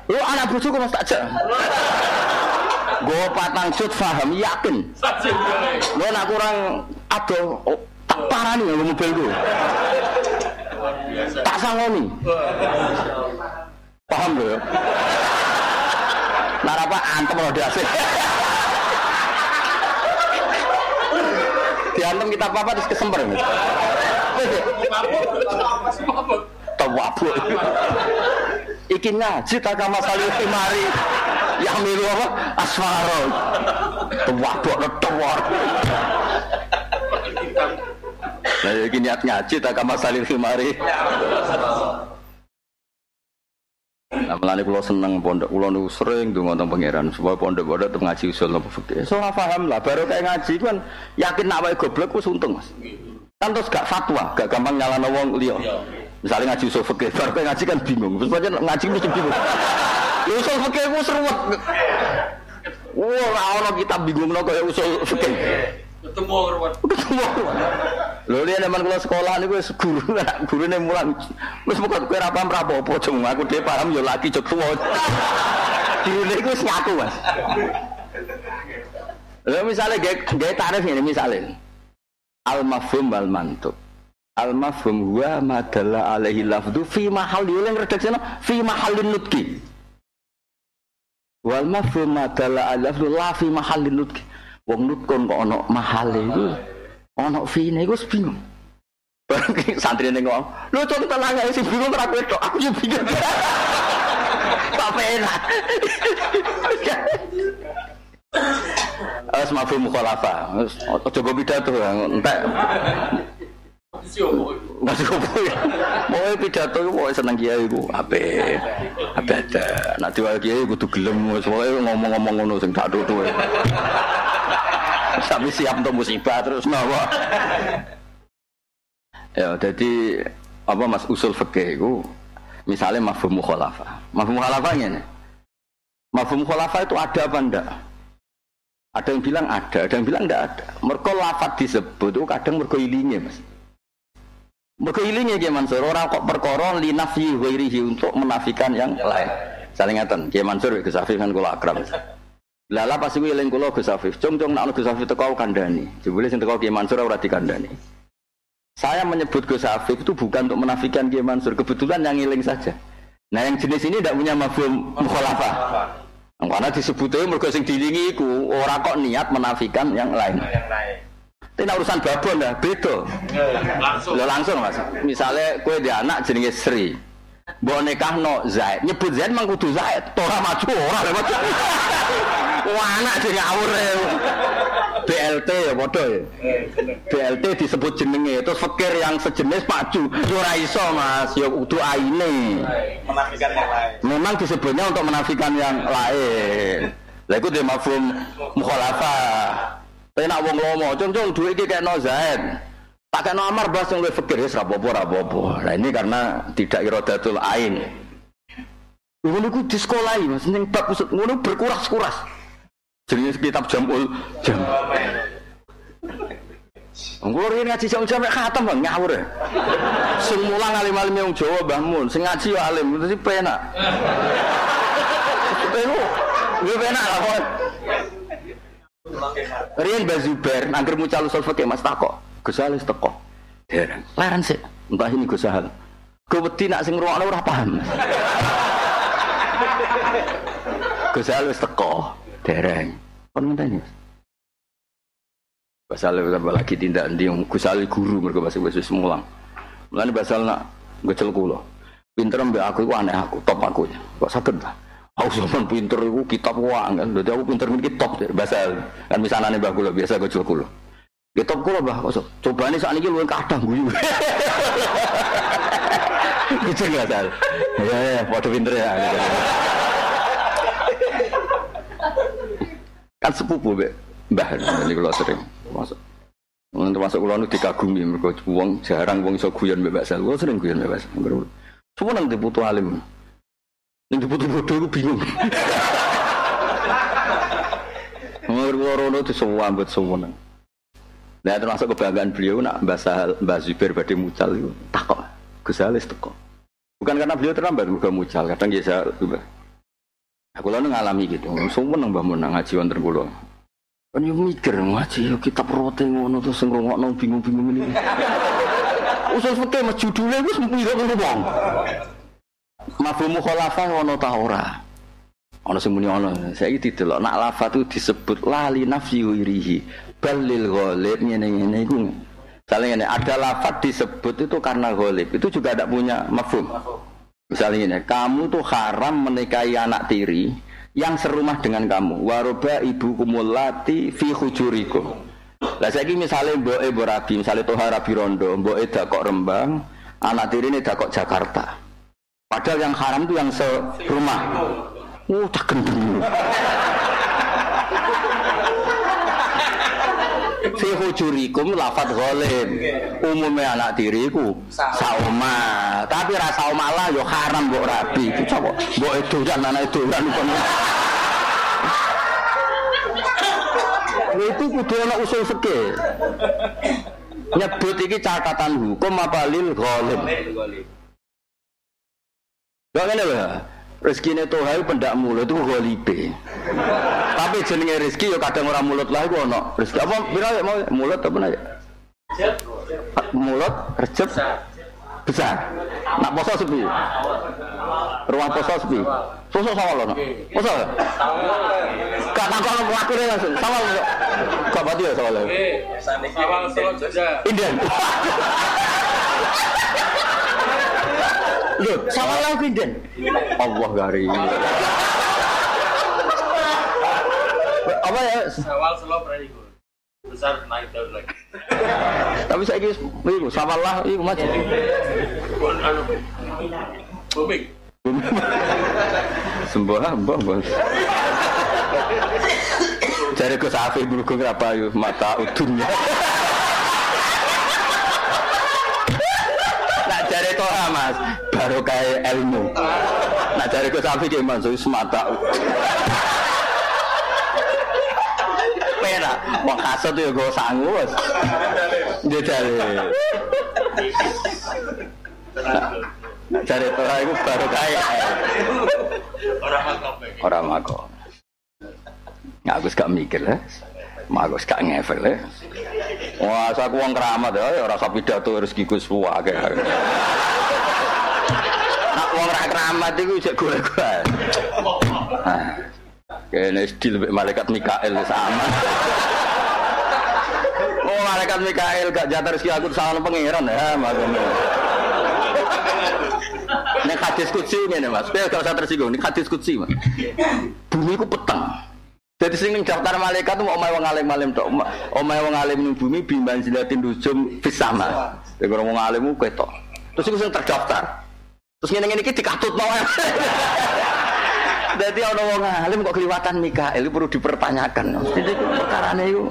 Lu anak bojoku Mas tak. Gue patang sud paham yakin. Gue. Lo nak kurang adoh oh, tak parani ya mobil gue. Tak sangoni. Paham lo ya? Nah apa antem lo diasih. Diantem kita apa terus kesemper. Mabuk. Tawabuk. Iki ngaji tak kama salih mari. Yang milu apa? Asfaro. Tawabuk lo tawar. Nah, iki niat ngaji tak kama salih mari. Nah, melani kulo seneng pondok kulo niku sering donga teng pangeran supaya pondok-pondok tetep ngaji usul napa fikih. So ora paham lah, baru kayak ngaji kan yakin nak wae goblok wis untung, Mas. Kan terus gak fatwa, gak gampang nyalano wong liya. Misalnya ngaji usul fikih, baru kayak ngaji kan bingung. Terus aja ngaji mesti bingung. Usul fikih ku seruwet. Wah, ora ono kitab bingung kaya usul fikih. Ketemu ruwet. Ketemu. Lho dia zaman kula sekolah niku wis guru anak <laughs> gurune mulang. Wis pokoke kowe ora paham apa-apa. Aku dhewe paham ya lagi jog tuwa. Gurune iku wis ngaku, Mas. Lha misale gawe gawe tarif ini misale. Al mafhum wal mantuk. Al mafhum huwa ma dalla alaihi lafdhu fi mahall yang redaksina fi mahallin nutqi. Wal mafhum ma dalla alaihi lafdhu la fi mahallin nutqi. Wong nutkun kok ana mahale iku. Ana fine iku bingung. <laughs> Santri ning ngomong, "Lho cung tenang ae sing bingung ora kowe tok, aku yo bingung." <laughs> Tak penak. <laughs> Wes mafhum mukhalafa. Aja entek. Masih opo ya? Mau pidato iku mau seneng kiai iku ape. Ape ada. Nek diwali kiai kudu gelem wis pokoke ngomong-ngomong ngono sing tak tutu. Tapi siap untuk musibah terus nawa. Ya, jadi apa Mas usul fikih itu misalnya mafhum mukhalafah. Mafhum mukhalafah ngene. Mafhum mukhalafah itu ada apa enggak? Ada yang bilang ada, ada yang bilang enggak ada. Mereka lafat disebut itu kadang mereka ilinge, Mas. Ilinge Kiai Mansur, orang kok perkara linafyi ghairihi untuk menafikan yang lain. Saling ngaten, Kiai Mansur Gus Afif kan kula akrab. Lala pas kuwi eling kula Gus Afif, cung-cung nek Gus Afif teko kandhani. Jebule sing teko Kiai Mansur ora dikandhani. Saya menyebut Gus Afif itu bukan untuk menafikan Kiai Mansur, kebetulan yang ngiling saja. Nah yang jenis ini tidak punya mafhum mukhalafah. Karena disebutnya mergo sing dilingi iku ora kok niat menafikan yang lain. Yang lain. Tapi nek urusan babon dah beda. Langsung. Lo langsung Mas. Misalnya kue di anak jenenge Sri. Mbok nikahno Zaid, nyebut Zaid mang kudu Zaid, ora maju ora lewat. <laughs> Wah anak jenenge ngawur e. BLT ya padha ya. BLT disebut jenenge terus fakir yang sejenis maju ya ora iso Mas, ya kudu aine. Menafikan yang lain. Memang disebutnya untuk menafikan yang lain. Lah iku dia mafhum mukhalafah. Tapi nak wong lomo, cung cung duit iki no Zaid. Tak kayak no Amar bahas yang lebih fikir, ya rapopo rapopo. Nah ini karena tidak irodatul ain. Ngono ku di sekolah ini, mas. Ning bab ngono berkuras-kuras. Jadi kitab jamul jam. Engko ini ngaji jam jam khatam bang ngawur ya. Sing mulang alim-alim yang Jawa Mbah Mun, sing ngaji ya alim, itu sih penak. Penak. Gue penak lah kok. Rian Mbak Zubair, angker mucal usul fikih Mas Tako. Gus Hal wis teko. Dereng. Leren sih. Entah ini Gus Hal. Gue wedi nak sing ngrungokno ora paham. Gus Hal wis teko. Dereng. Kon ngenteni. Tambah lagi tindak ndi Gus Hal guru mergo bahasa wis mulang. Mulane basal nak ngecel kula. Pinter mbek aku iku aneh aku, top aku. Kok saged ta? Aku zaman pinter iku kitab uang kan. Dadi aku pinter iki top bahasa kan misalane mbah kula biasa gojol kula. Kitab kula mbah kok cobane sak niki luwih kadang guyu. Gitu nggak sal? Ya ya, padha pinter ya. Kan sepupu mbek mbah jadi kula sering masuk. Mun termasuk kula nu dikagumi mergo wong jarang wong iso guyon mbek Mbak Sal. Sering guyon mbek Mbak. Semua nang diputu alim. Yang diputu bodoh aku bingung. Nomor Rono itu semua buat semua. Nah termasuk kebanggaan beliau nak bahasa Mbak Zubair badai mucal itu takok Gus Halis teko. Bukan karena beliau terlambat juga mucal, kadang ya saya juga. Aku lalu ngalami gitu, semua nang bangun nang ngaji wonten kula. Kan yo mikir ngaji yo kitab rote ngono terus ngrungokno bingung-bingung ini. Usul fikih mas judulnya wis mpiye kok wong. Mafhum mukhalafah ono ta ora? Ono sing muni ono. Saiki didelok nak lafaz itu disebut lali nafsi wirihi. Balil ghalib ngene-ngene iku. Misalnya ini ada lafaz disebut itu karena ghalib. Itu juga tidak punya mafhum. Misalnya ini, kamu tuh haram menikahi anak tiri yang serumah dengan kamu. Waroba ibu kumulati fi hujurikum. Lah saiki misalnya mbok e Rabi, misalnya Toha Rabi Rondo, mbok e Rembang, anak tiri ini dakok Jakarta. Padahal yang haram itu yang serumah. Oh, tak gendeng. Fi hujurikum lafat ghalib. Umumnya anak tiriku sauma. Tapi rasa malah yo haram mbok rabi. Itu coba mbok edoran anak edoran kon. Itu kudu ana usul fikih. Nyebut iki catatan hukum apa lil ghalib. Gak ngene lho. Rezekine Tuhan pendak mulut itu ghalibe. Tapi jenenge rezeki ya kadang orang mulut lah iku ono. Rezeki apa pira ya mau mulut apa ya? Mulut rezek besar. Nak poso sepi. Ruang poso sepi. Poso sama lo nak. Poso. Gak takon lakune langsung. Sama lo. Gak pati ya sama lo. Solo Jogja. Indian. <laughs> Loh, sama lo Indian. Allah gari. Apa ya? Awal solo Pradigo. Besar naik daun lagi. Tapi saya kira, iku sawalah iku maju. Bon anu. Booming. Sembah mbah bos. Cari ke sapi berhubung apa yuk mata udunnya. Nak cari toha mas, baru kayak ilmu. Nak cari ke sapi kayak mas, semata. Pena, wong kasut ya gue sanggup cari. Nak cari toha itu baru kayak. Orang lagi. Orang mako. Nggak aku gak mikir ya. Mako gak ngefel ya. Wah, saya uang keramat ya, ya rasa pidato rezeki ku suwa kayak. Wong ra keramat iku cek golek-golek. Ah. Kene deal mbek malaikat Mikael sama. Oh malaikat Mikael gak jatuh rezeki aku salah pangeran ya makanya. Nek hadis kutsi ini mas, saya gak usah tersinggung. Nek hadis kutsi mas, bumi ku petang. Jadi sing ning daftar malaikat tuh omai wong alim alim tok. Omai wong alim ning bumi bimbang jilatin dujum fisama. Jadi orang wong alim ku ketok. Terus iku sing terdaftar. Terus ngene ngene iki dikatutno. Jadi <laughs> ana wong alim kok keliwatan Mikael perlu dipertanyakan. Jadi perkarane iku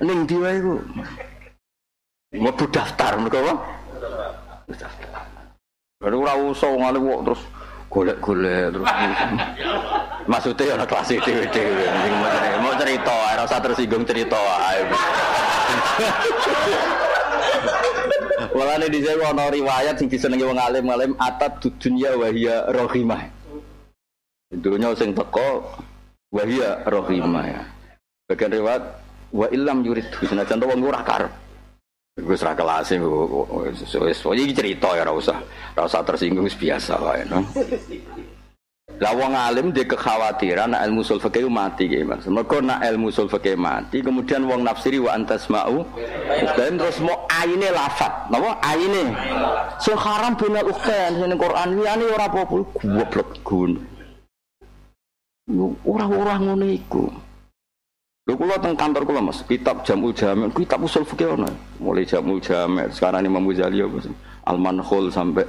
ning ndi wae iku. Mau daftar mergo apa? Daftar. Baru ora usah wong alim kok terus golek-golek terus. <laughs> Maksudnya ana kelas dhewe-dhewe. Mau cerita, ora usah tersinggung cerita ae. <laughs> Walane di saya ana riwayat sing disenengi wong alim-alim atat dunya wa hiya rahimah. Dunya sing teko wa hiya rahimah ya. Bagian riwayat wa illam yurid senajan wong ora karep. Wis ra kelas wis iki cerita ya. Ora usah tersinggung wis biasa wae no. Lah wong alim di kekhawatiran nak ilmu usul fikih mati ki Mas. Mergo nak ilmu usul fikih mati, kemudian wong nafsiri wa antas mau dan terus mau aine lafat. Napa aine? Sing haram binal ukhtan sing Quran liyane ora apa-apa goblok gun. Ora-ora ngono iku. Lho kula teng kantor kula Mas, kitab Jamul Jami, kitab usul fikih ono. Mulai Jamul Jami, sekarang Imam Ghazali Al Manhul sampai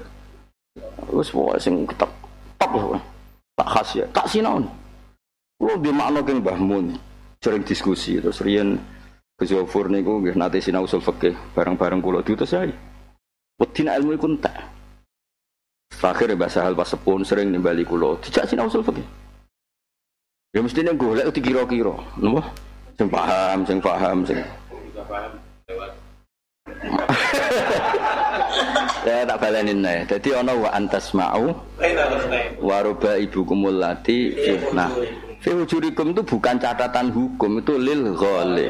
wis pokoke sing kitab top tak khas ya. Tak sinau lo di makna keng bahmun sering diskusi. Terus rian kejawafur niku nggih nate sinau usul fikih. Bareng-bareng kula diutus saya wedina ilmu iku entek. Akhirnya bahasa hal pas sepun sering nimbali kulo. Tidak sinau usul fikih. Ya mesti nih golek dikira-kira. Nopo sing paham sing paham sing <laughs> ya tak balenin nih jadi ono wa antas mau waroba ibu kumulati nah. Fi hujurikum itu bukan catatan hukum itu lil ghali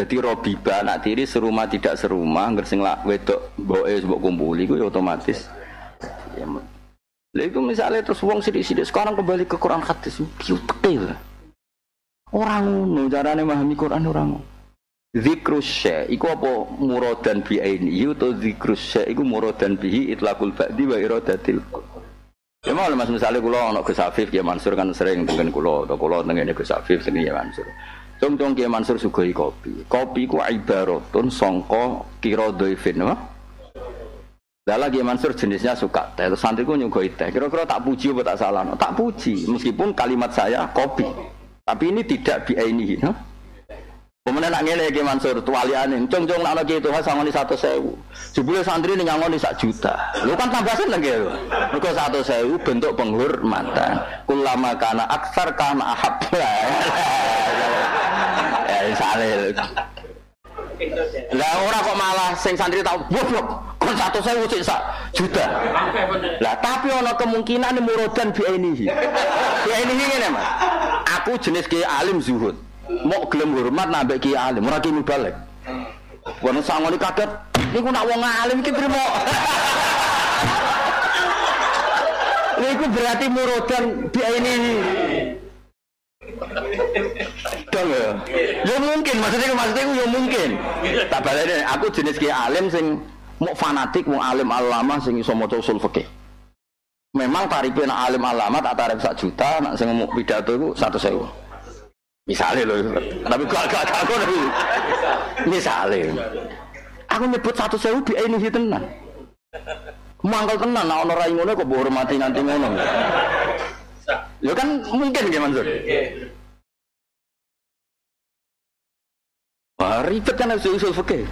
jadi robiba anak tiri serumah tidak serumah nggak sing lak wedok boe sebab kumpuli itu ya otomatis. Ya, Lah itu misalnya terus wong sidik-sidik sekarang kembali ke Quran hadis. Piutek Orang ngono carane memahami Quran orang. ngono. Zikrus syai iku apa muradan bi aini utawa zikrus syai iku muradan bihi itlaqul ba'di wa iradatil Ya mau Mas misalnya kula ana Gus Afif ya Mansur kan sering dengan kula atau kula dengan Gus Afif sing ya Mansur. Cung-cung Ki Mansur sugoi kopi. Kopi ku ibaratun sangka kira dhaifin no? Lah lagi Mansur jenisnya suka teh. Terus santriku nyugoi teh. Kira-kira tak puji apa tak salah? Tak puji meskipun kalimat saya kopi. Tapi ini tidak biainihi, no? Kemudian nak ngene iki Mansur tuwaliane, cung-cung nak lagi itu sangoni 100.000. Jebule santri ning ngangoni sak juta. Lu kan tambah seneng ya. Mergo 100.000 bentuk penghormatan. Kulama kana aksar kana ahab. Ya <laughs> saleh. Lah ora kok malah sing santri tau goblok. Kon 100.000 sik sak juta. Lah tapi ana kemungkinan murodan bi inihi. Bi inihi ngene Mas. Aku jenis kiai alim zuhud mau gelem hormat nambah kiai alim ora ki balik Wono sangoni kaget niku nak wong alim ki trimo <laughs> Niku berarti murodan dia ini Dong ya. Ya mungkin maksudnya maksudnya ya mungkin. Tak balene aku jenis kiai alim sing mau fanatik mau alim alama sing iso maca usul fikih. Memang tarifnya alim alama tak tarif sak juta, nak sing mau pidato itu satu sewu. Misalnya loh, tapi gak gak gak aku nih. Misalnya, aku nyebut satu sewu di ini tenan. Mangkal tenan, nah ono rai ngono kok hormati nanti ngono. Ya kan mungkin ya Mansur. Wah, ribet kan usul usul fikih.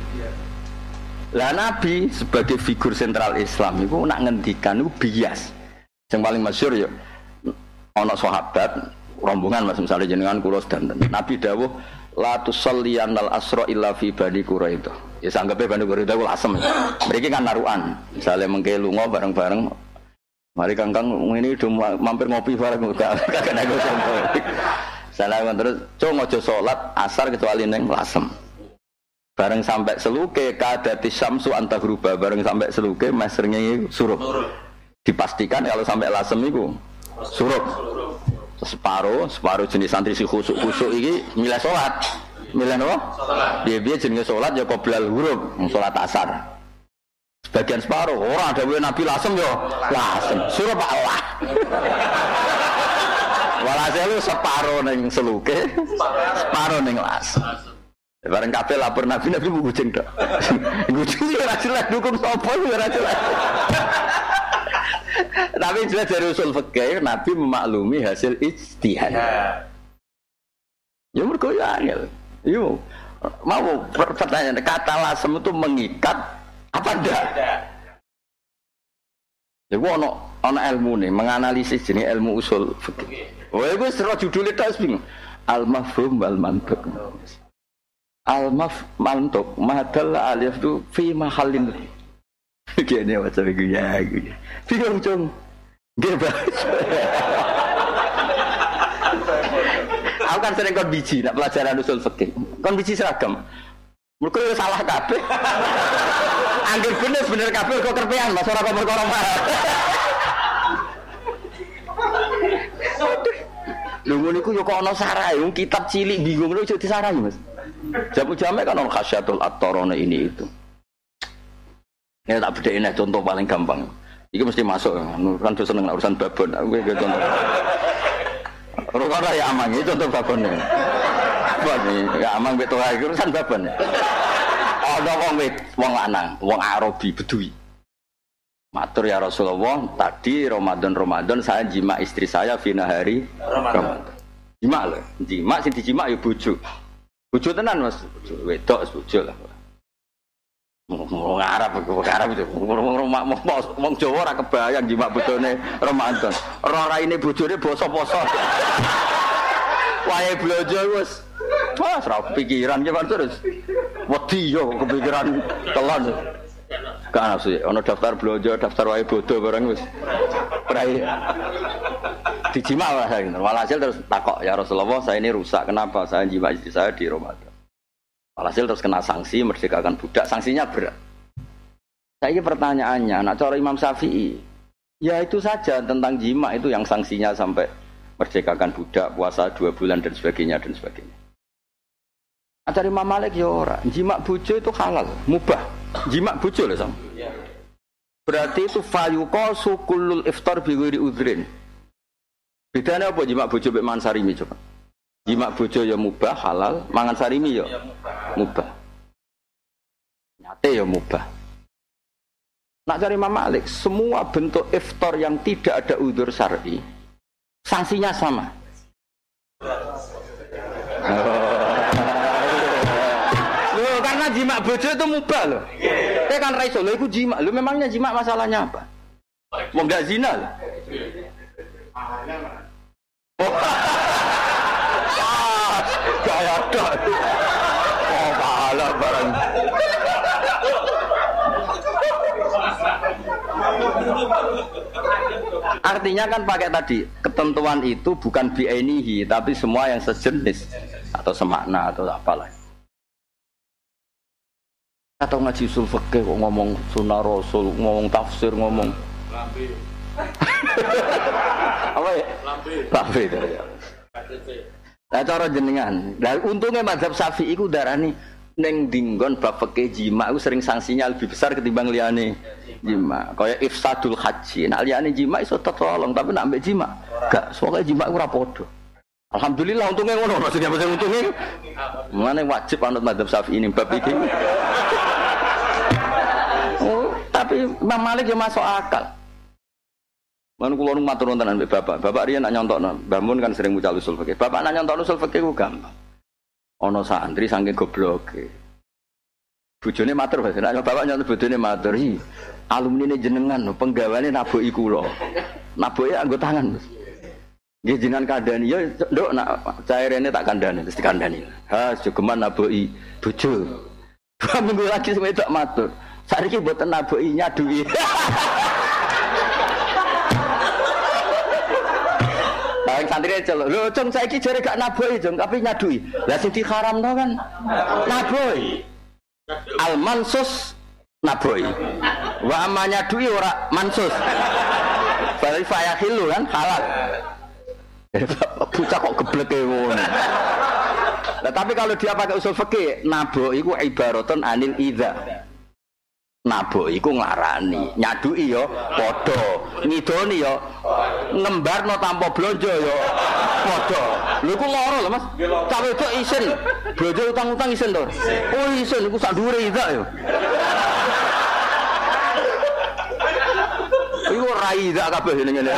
Lah Nabi sebagai figur sentral Islam itu nak ngendikan itu bias. Yang paling masyur ya ono sahabat rombongan mas misalnya jenengan kulo dan Nabi dawuh la tusalliyan al asra illa fi bani itu ya sanggepe bani quraidah ku asem mereka kan naruan misalnya mengke lunga bareng-bareng. Mari kangkang ini udah mampir ngopi bareng. Kagak nego salah terus cung ojo salat asar kecuali neng lasem. Bareng sampai seluke kadati samsu antahruba bareng sampai seluke masternya surup. Dipastikan kalau sampai lasem itu surup. Separuh, separuh jenis santri si khusuk khusuk ini milih sholat. Milih apa? Dia dia jenis sholat ya qoblal huruf, sholat asar. Sebagian separuh orang ada nabi lasem yo lasem surup Allah. <laughs> Walhasil separuh neng seluke, separuh neng lasem. Bareng kabeh lapor Nabi Nabi kucing tok. <laughs> Kucing ya ora jelas dukung sapa ya ora jelas. Tapi jelas dari usul fikih Nabi memaklumi hasil ijtihad. Ya mergo ya angel. Yo mau pertanyaan kata lasem itu mengikat apa enggak? Ya gua ono ono ilmu nih menganalisis jenis ilmu usul fikih. Oh, gue serah judulnya tas bingung. Al mafhum wal mantuk. Al maf mantuk madal alif tu fi mahallin. <laughs> Gini macam itu ya, gitu. Bingung cung. Gak Aku kan sering kon biji, nak pelajaran usul fikih. Kon biji seragam. Mereka ya salah kabeh. <laughs> Angger bener bener kabeh kok kerpean, Mas ora kok perkara Lho ngono iku yo kok ana wong kitab cilik bingung lho jadi sarai, Mas. Jamu jame kan ono khasyatul attorone ini itu. Ini tak beda ini contoh paling gampang. Iki mesti masuk kan tuh seneng urusan babon. Aku kayak contoh. Rukara ya amang ini contoh babon ya. Babon ya amang betul lagi urusan babon ya. Ada wong wit, wong lanang, wong Arabi bedui. Matur ya Rasulullah, tadi Ramadan Ramadan saya jima istri saya fina hari Ramadan. Jima loh, jima sih dijima ya bujuk. Bujuk tenan mas, wedok bujuk lah. Wong Arab, wong Arab itu, wong Jawa ora kebayang jima bojone Ramadan. Ora raine bojone boso-boso. Wae blojo wis. Wah, ora pikiran ki terus. Wedi yo kepikiran telon. Kan ya, ono daftar blojo, daftar wae bodo bareng wis. Prai. Dijima lah saya gitu. Walhasil terus takok ya Rasulullah, saya ini rusak. Kenapa? Saya jima istri saya di Ramadan. Walhasil terus kena sanksi, merdekakan budak. Sanksinya berat. Saya ini pertanyaannya, nak cara Imam Syafi'i, ya itu saja tentang jima itu yang sanksinya sampai merdekakan budak, puasa dua bulan dan sebagainya dan sebagainya. Nah, Imam Malik ya ora, jima bujo itu halal, mubah. Jima bojo lho, Sam. Berarti itu fayuqa sukulul iftar bi ghairi udhrin. Bedanya apa jima bojo mangan sarimi coba? Jima bojo ya mubah halal, mangan sarimi ya mubah. Nyate ya mubah. Nak cari Imam Malik, semua bentuk iftar yang tidak ada udur syar'i, sanksinya sama. jima bojo itu mubah loh. Saya kan raiso loh, itu jima. Lo memangnya jima masalahnya apa? Mau nggak zina loh. Oh, kayak ada. Oh, pahala barang. Artinya kan pakai tadi ketentuan itu bukan biainihi tapi semua yang sejenis atau semakna atau apalah. Atau ngaji usul fikih kok ngomong sunnah rasul ngomong tafsir ngomong. Lambe. <laughs> Apa ya? Lambe. Lambe ya Nah cara jenengan, nah untungnya mazhab Syafi'i ku darani neng dinggon bab fikih jima sering sanksinya lebih besar ketimbang liane jima. Kaya ifsadul haji, nak liane jima iso tertolong tapi nak ambek jima gak. Soalnya jima aku rapodo. Alhamdulillah untungnya ngono maksudnya maksudnya untungnya mana wajib anut madhab syafi'i ini bab ini oh, tapi Imam Malik ya masuk akal Mana kulo nu matur wonten ambek bapak. Bapak riyen nak nyontokno. Bangun kan sering mucal usul fikih. Bapak nak nyontokno usul fikih ku gampang. Ana santri saking gobloke. Bojone matur Pak. Nak bapak nyontok bojone matur. Hi, alumni ini jenengan penggawane naboki kula. Naboki anggo tangan. Mas. Nggih jenengan kandhani ya nduk nak cairene tak kandhani terus dikandhani. Ha jogeman naboki bojo. Dua minggu lagi semua itu matur. Saiki mboten naboki nyadui. <laughs> Bang santri celuk. Lho cung saiki jare gak naboki, cung, tapi nyadui. Lah sing diharamno kan naboki. Al mansus naboi. Wa amanya dui ora mansus. Berarti fayahilu kan halal. <laughs> Bocah kok geblek ngono. Nah, tapi kalau dia pakai usul fikih, nabo iku ibaratun anil idza. Nabo iku nglarani, nyadui yo padha, ngidoni yo ngembarno tanpa blonjo yo padha. Lho iku loro lho Mas. Cak wedok isin. Blonjo utang-utang isin to. Oh isin iku sak dhuwure idza yo. Iku ora idza kabeh ngene.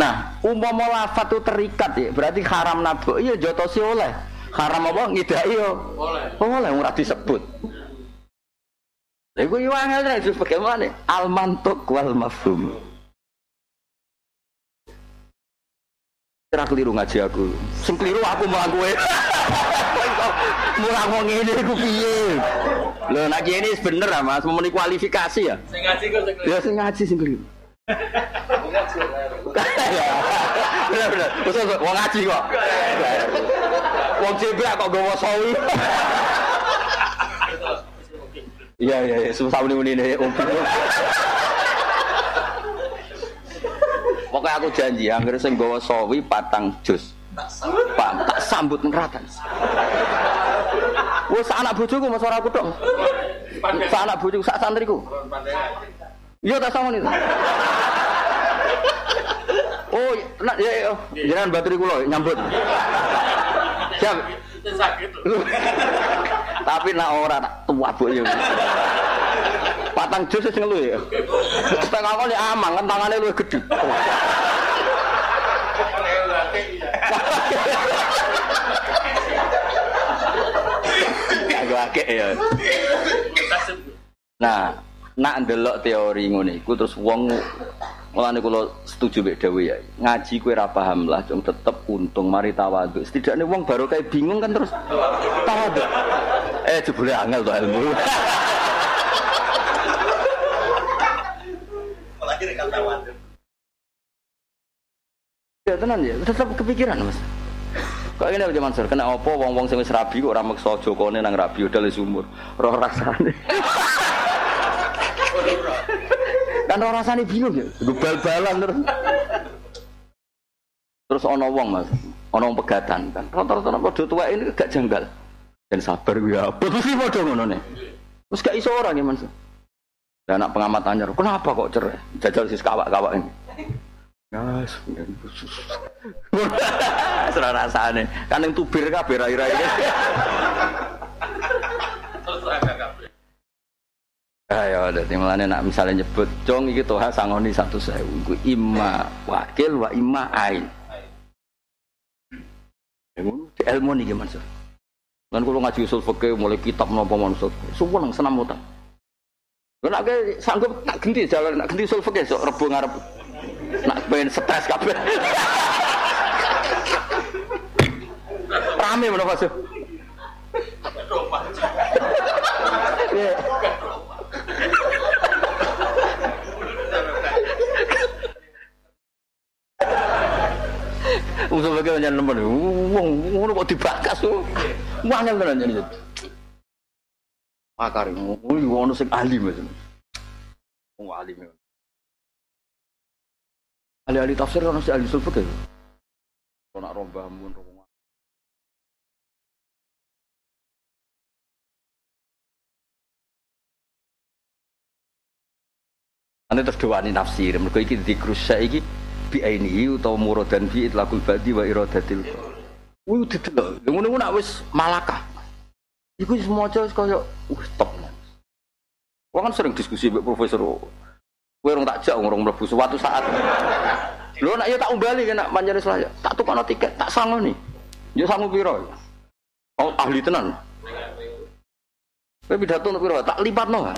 Nah, umpama lafat itu terikat ya, berarti haram nabuk. Iya, jotosi oleh. Haram apa ngidai yo. Boleh. Oleh ora disebut. Lha iku yo angel ra itu bagaimana? Al mantuk wal mafhum. Kira keliru ngaji aku. Sing keliru aku kowe. <laughs> mulang wong ngene iku piye? Lho nek ini bener ah Mas, mau kualifikasi ya. Sing ngaji kok sing Ya sing ngaji sing keliru. <laughs> Bener bener. Wes, wong ngaji kok. Wong jeblak kok gowo sawi. Iya iya iya, susah muni-muni nih. Pokoknya aku janji, anggar sing gowo sawi patang jus. Pak, tak sambut neratan. Wes anak bojoku mas ora aku tok. Sak anak bojoku, sak santriku. Iya tak sama nih. Oh, nak ya, ya. jangan bateri kulo nyambut. Siap. Tapi nak ora tak tua bu ya. Patang jus sing ngelu ya. Setengah kali amang kan tangannya lu gede. Agak agak ya. Nah, nak ndelok teori ngono iku terus wong Mulane kula setuju mek Dewi ya. Ngaji kowe ora paham lah, cung tetep untung mari tawadhu. Setidaknya wong baru kayak bingung kan terus tawadhu. Eh jebule angel to ilmu. Malah kira kata waduh. Ya tenan ya, tetep kepikiran Mas. Kok ini aja Mansur, kena apa wong-wong sing wis rabi kok ora meksa jokone nang rabi udah sumur. Roh rasane. <laughs> kan roh rasane bingung ya, gue bal-balan terus. Terus ono wong Mas, ono wong pegatan kan. Rata-rata padha tuwek ini gak janggal. Dan sabar gue apa terus iki padha ngono ne. Terus gak iso ora ya Mas. Dan anak pengamat anyar, kenapa kok cerai? Jajal sis kawak-kawak ini. Gas, <laughs> serah rasane. Kan yang tubir kabeh rai-rai. Terus agak kabeh. Ayo, dadi mulane nak misalnya nyebut cong iki toha sangoni satu sewu. Iku imma wakil wa imma ain. Ya ngono di ilmu niki Mas. Lan kula ngaji usul fikih mulai kitab napa maksud. Sumpun senam mutan. Lha nek sanggup tak genti jalan nak genti usul fikih sok rebo ngarep. Nak pengen stres kabeh. Rame menapa. Iya. Usul bagi banyak nemen, wong ngono kok dibakas tuh, wangel tenan jadi. Makar ngono ngono sing ahli mas, wong ahli mas. Ahli-ahli tafsir kan si ahli usul fikih. Kalau nak rombah mun. Ane terus dewani nafsir, mereka iki dikrus saiki bi ainihi utawa muradan bi itlaqul badi wa iradatil Wih, didelok. Ngono-ngono nak wis malakah. Iku wis maca wis kaya wis top. Wong kan sering diskusi mbek profesor. Kowe rong tak jak wong mlebu suatu saat. Lho nak ya tak umbali nak panjare selaya. Tak tukokno tiket, tak sangoni. Yo sangu piro? Oh, ahli tenan. Kowe pidato untuk piro? Tak lipatno.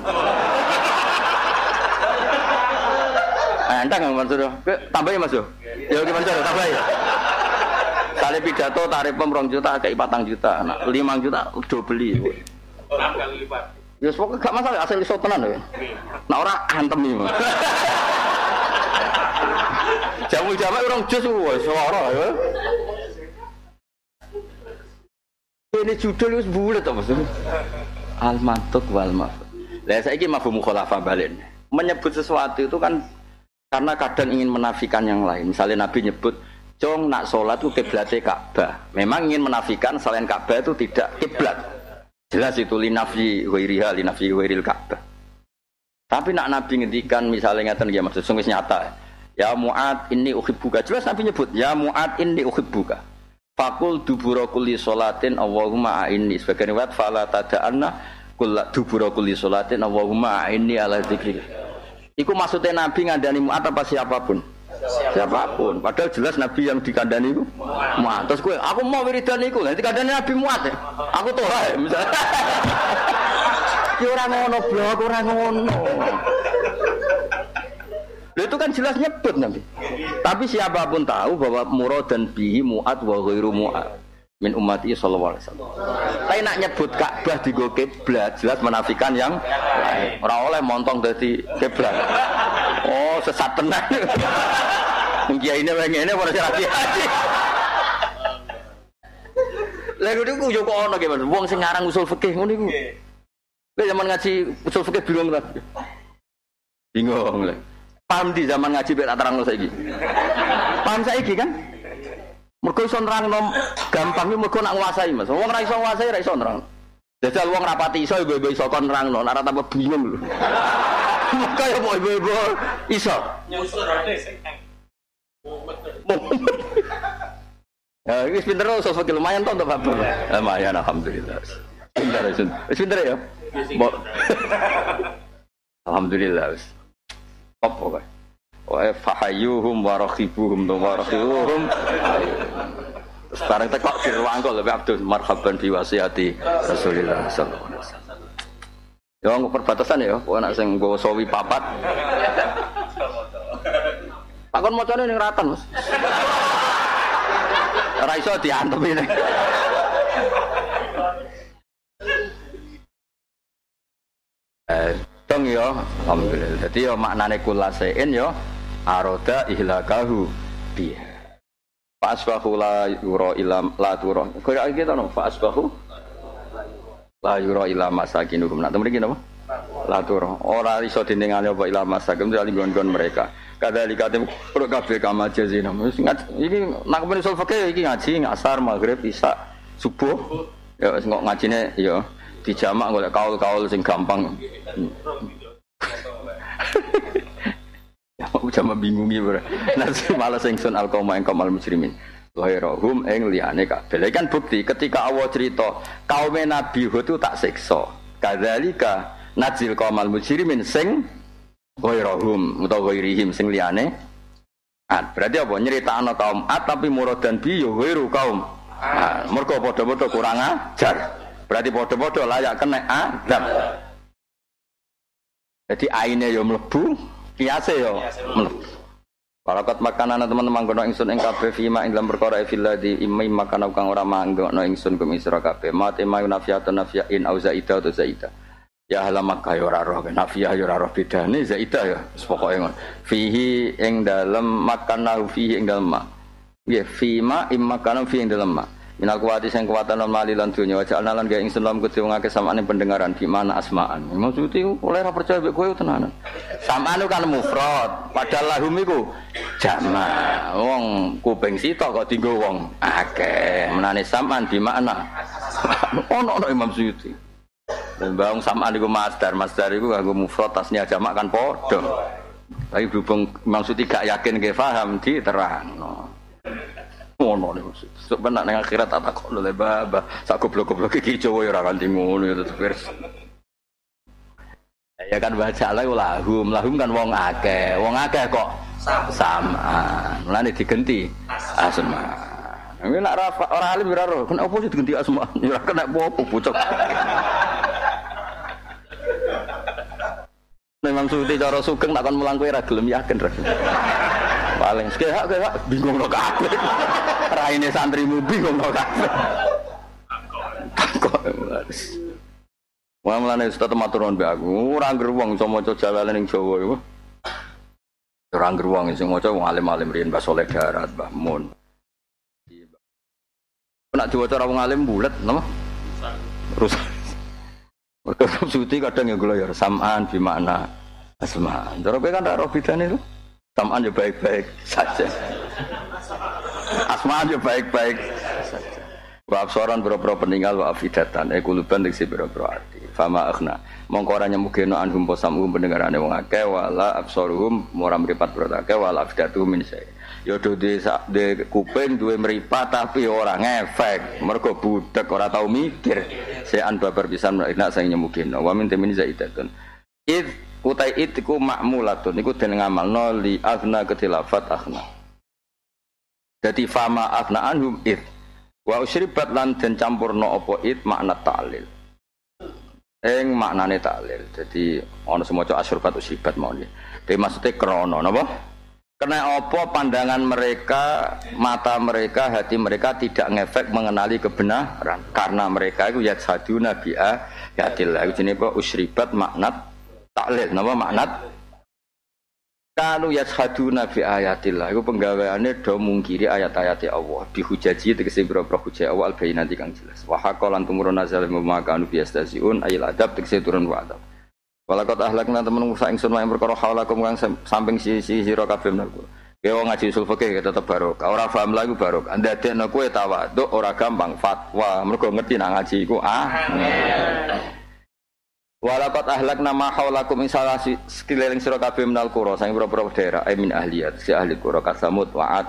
Enteng Mas Mansur. Kowe tambahin Mas yo. Ya gimana Mansur, tambahin. Kali pidato tarif pem juta kayak patang juta. Nah, lima juta udah beli. Enam kali lipat. Ya pokoknya gak masalah asal iso tenan ya. Nah ora antem iki. <laughs> Jamu jamak orang jus wis ora ya. ini judul wis bulet apa maksudnya? Al mantuk wal mafhum. Lah saiki mafhum balik. Menyebut sesuatu itu kan karena kadang ingin menafikan yang lain. Misalnya Nabi nyebut Cong nak sholat itu kiblatnya Ka'bah. Memang ingin menafikan selain Ka'bah itu tidak kiblat. Jelas itu linafi ghairiha linafi ghairil Ka'bah. Tapi nak Nabi ngendikan misalnya ngeten ya maksud sungguh nyata. Ya Mu'ad ini uhibbuka. Jelas Nabi nyebut ya Mu'ad ini uhibbuka. Fakul dubura kulli sholatin Allahumma a'inni. Sebagian riwayat fala tada'anna kulla dubura kulli sholatin Allahumma a'inni ala dzikri. Iku maksudnya Nabi ngandani Mu'ad apa siapa pun? Siapa pun. Padahal jelas Nabi yang dikandani itu Mu'ad. Terus gue, aku mau wiridan iku. Nanti kandani Nabi Mu'ad ya. Aku tolah ya misalnya. <laughs> Ya orang ngono blok, orang ngono. Loh, itu kan jelas nyebut Nabi. Tapi siapa pun tahu bahwa murad dan bihi mu'ad wa ghairu mu'ad min ummati sallallahu alaihi wasallam. Tapi nak nyebut Ka'bah di go kiblat jelas menafikan yang lain. Ora oleh montong dari kiblat. Oh, sesat tenan. <laughs> Mungkin ini pengen ini pada hati hati. Lagu itu yo kok ono gimana? Wong sing ngarang usul fikih ngono iku. Kowe zaman ngaji usul fikih bingung ta? Bingung lah. Paham di zaman ngaji biar terang lo saiki. Paham saiki kan? Mergo iso nerangno gampang iki mergo nak nguasai Mas. Wong ora iso nguasai ora iso nerang. Jajal wong rapati iso ibu-ibu iso kon nerangno, ora tambah bingung lho. <laughs> Maka ya mau ibu-ibu iso. <laughs> Ya, ini pinter loh, sosok lumayan tuh untuk bapak. Lumayan, alhamdulillah. Pinter, pinter ya? Bo- <laughs> Alhamdulillah, wis. Apa kok? Wa fahayuhum wa rakhibuhum wa rakhibuhum. Terus bareng teko di ruang kok lebih Abdul marhaban bi wasiati Rasulillah sallallahu alaihi wasallam. Ya perbatasan ya, kok nak sing nggawa sawi papat. Takon macane ning ratan, Mas. Ora iso ini. Dong ya, alhamdulillah. Jadi ya maknane kulasein ya aroda ihlakahu biha. Fasbahu la yura ilam la turo. Kaya kita no fasbahu la yura ila masakinukum. Nak temen iki napa? La turo. Ora iso diningane apa ila masakin dari gon-gon mereka. Kadali katim pro kabeh kama jazina. Iki nak men usul fikih iki ngaji asar maghrib isya subuh. Ya kok ngajine ya dijamak golek kaul-kaul sing gampang. <laughs> Ya mau jama bingungi bro. Nasi malas ingsun al kaum ing kaum al muslimin. Wahirahum ing liyane kabeh. Lha kan bukti ketika Allah cerita kaum Nabi Hud itu tak siksa. Kadzalika najil kaum al muslimin sing wahirahum utawa wairihim sing liyane Ad. Berarti apa? Nyeritakno kaum Ad tapi murad dan bi yo kaum. Ad. Mergo padha-padha kurang ajar. Berarti padha-padha layak kena adab. Jadi aine yo mlebu, kiase yo mlebu. Parakat makanan teman-teman kono ingsun ing kabeh fima ing dalam perkara filla di imai makan kang ora manggono ingsun kum isra kabeh. Mate mayu nafiatun nafiain au zaida atau zaida. Ya halam Makkah ya ora roh, nafiyah ya ora roh bedane zaida ya. Pokoke ngono. Fihi ing dalem makan fihi ing dalem ma. Nggih, fima imma kana fi ing dalem ma. Minal kuwati sing kuwatan non mali lan dunya wa ja'alna lan gawe ingsun lam kudu ngake samane pendengaran di mana asmaan. Maksud oleh ora percaya mek kowe tenanan. Samaan kan mufrad, padahal lahum iku jamak. Wong kuping sitok kok dienggo wong akeh. Menane samaan di mana? <laughs> Ono ono Imam Suyuti. Dan bang samaan iku masdar, masdar iku kanggo mufrad tasnya jamak kan padha. Tapi berhubung Imam Suyuti gak yakin ge paham diterangno. ngono niku. Sok benak ning akhirat tak takok lho baba. Sak goblok-goblok iki Jawa ya ora kanthi ngono ya tetep wis. Ya kan baca lah lahum, lahum kan wong akeh. Wong akeh kok sama. Mulane digenti asma. Ini nak rafa, orang alim ora roh, kenapa sih digenti asma? Ya <laughs> ora kena apa-apa bocok. Memang suti cara sugeng tak kon mulang yakin ra. Paling sekehak kehak bingung no kabeh. <laughs> Raine santrimu bingung no kabeh. Kok Wah mulane Ustaz matur nuwun mbek aku, ora ngger wong iso maca jalalan ning Jawa iku. Ora ngger wong sing maca wong alim-alim riyen Mbah Soleh Darat, Mbah Mun. Nek diwaca ora wong alim bulet, napa? rusak. Mereka <laughs> suci kadang ya gula ya samaan di mana asmaan. Cara kan ora bedane itu. Samaan ya baik-baik saja. Asmaan ya baik-baik saja. Wa absoran boro-boro peninggal wa afidatan e kuluban diksi boro-boro ati. Fama akhna. Mongko ora nyemugeno anhum posamu pendengarane wong akeh wala absoruhum ora mripat boro akeh wala afidatu min saya. Ya di, di kuping duwe mripat tapi ora ngefek. Mergo budak ora tau mikir. Sean babar pisan enak sing nyemugeno. Wa min temin zaidatun. Id utai id iku makmulatun iku den ngamalno li aghna ketilafat aghna. Jadi fama aghna anhum id Wa usribat lan den campurno apa id makna ta'lil. Eng maknane ta'lil. Jadi ana semoco asyurbat usribat mau nggih. Dadi maksudnya krono napa? Karena apa pandangan mereka, mata mereka, hati mereka tidak ngefek mengenali kebenaran. Karena mereka itu ya saduna bi'a yatillah. Itu jenis apa? Usribat maknat ta'lil. Napa maknat? Kanu yashaduna bi ayatillah. Iku penggaweane do mungkiri ayat-ayat Allah. Dihujaji tegese boro-boro hujah Allah al nanti kang jelas. Wa haqqalan tumurun nazal mimma kanu biyastaziun ayil adab tegese turun wa adab. Walakot ahlakna temen Musa ingsun wae perkara haulakum kang samping sisi sira kabeh menawa. Ya wong ngaji usul fikih tetep barokah. Ora paham lagi barokah. Ndadekno kowe tawaduk ora gampang fatwa. Mergo ngerti nang ngaji iku ah. Walakot ahlak nama haulakum ing salah sekeliling sira kabeh menal qura sang pira-pira daerah ay min ahliyat si ahli qura kasamut wa'ad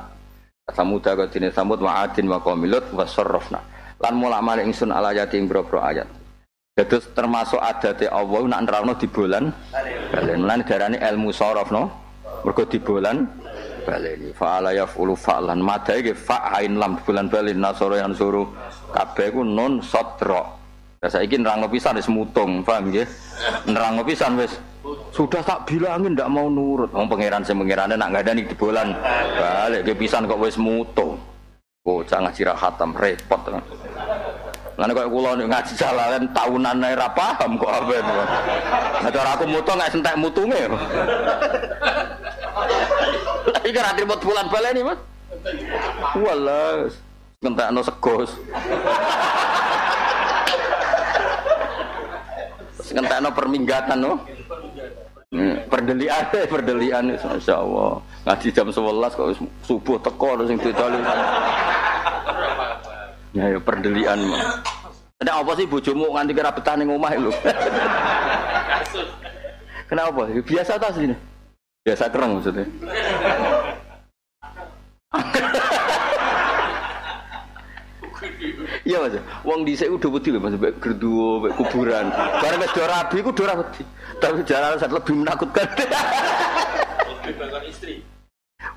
kasamuda kadine samut wa'adin wa qamilut wa sarrafna lan mulak malik ingsun ala ing ayat Dados termasuk adate Allah nak nerangno di bulan balen. Lan darani ilmu saraf no. Mergo di bulan baleni. Fa'ala yaf'ulu fa'lan madai ge fa'ain lam bulan balen nasara yang suruh kabeh ku nun. Lah saiki nerangno pisan wis mutung, paham nggih? Nerangno pisan wis sudah tak bilangin ndak mau nurut. Wong pangeran sing pangerane nak di bulan balik ke pisan kok wis mutung. Bocah ngaji ra khatam repot. Lan kok kula ngaji jalalan tahunan ae ra paham kok apa itu. Nah aku mutu nggak sentek mutunge. Iki ra trimo bulan baleni, Mas. Walah, ngentekno segos. Ngentekno perminggatan no. Hmm, perdelian, perdelian, masya Allah. Ngaji jam 11 kok subuh teko sing didoli. Ya, ya perdelian. Ada apa sih bojomu nganti kira betah ning omah. <laughs> Kenapa? Ya, biasa ta sini. Biasa kereng maksudnya. <laughs> Iya mas, wong dhisik udah wedi lho mas, mbek gerdu, mbek kuburan. Bareng wis do rabi ku do wedi. Tapi jalan saat lebih menakutkan. Istri.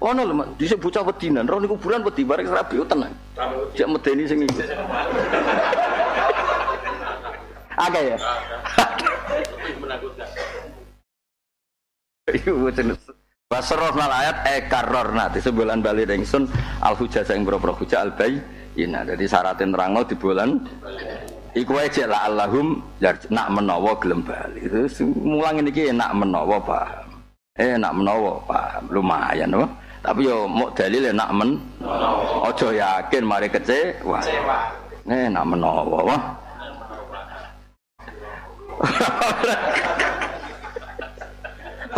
Ono lho mas, dhisik bocah wedinan, roh niku kuburan wedi bareng rabi ku tenang. Cek medeni sing iku. Agak ya. Iku jenis nal ayat ekaror nanti sebulan bali ringsun al hujah sing boro hujah al bayi Ina jadi syaratin terangno di bulan Iku aja lah Allahum nak menawa gelem bali. Itu mulang ini nak menawa paham. Eh nak menawa paham. Lumayan loh tapi yo mau dalil ya nak men ojo yakin mari kecewa. Eh nak menawa wah <laughs>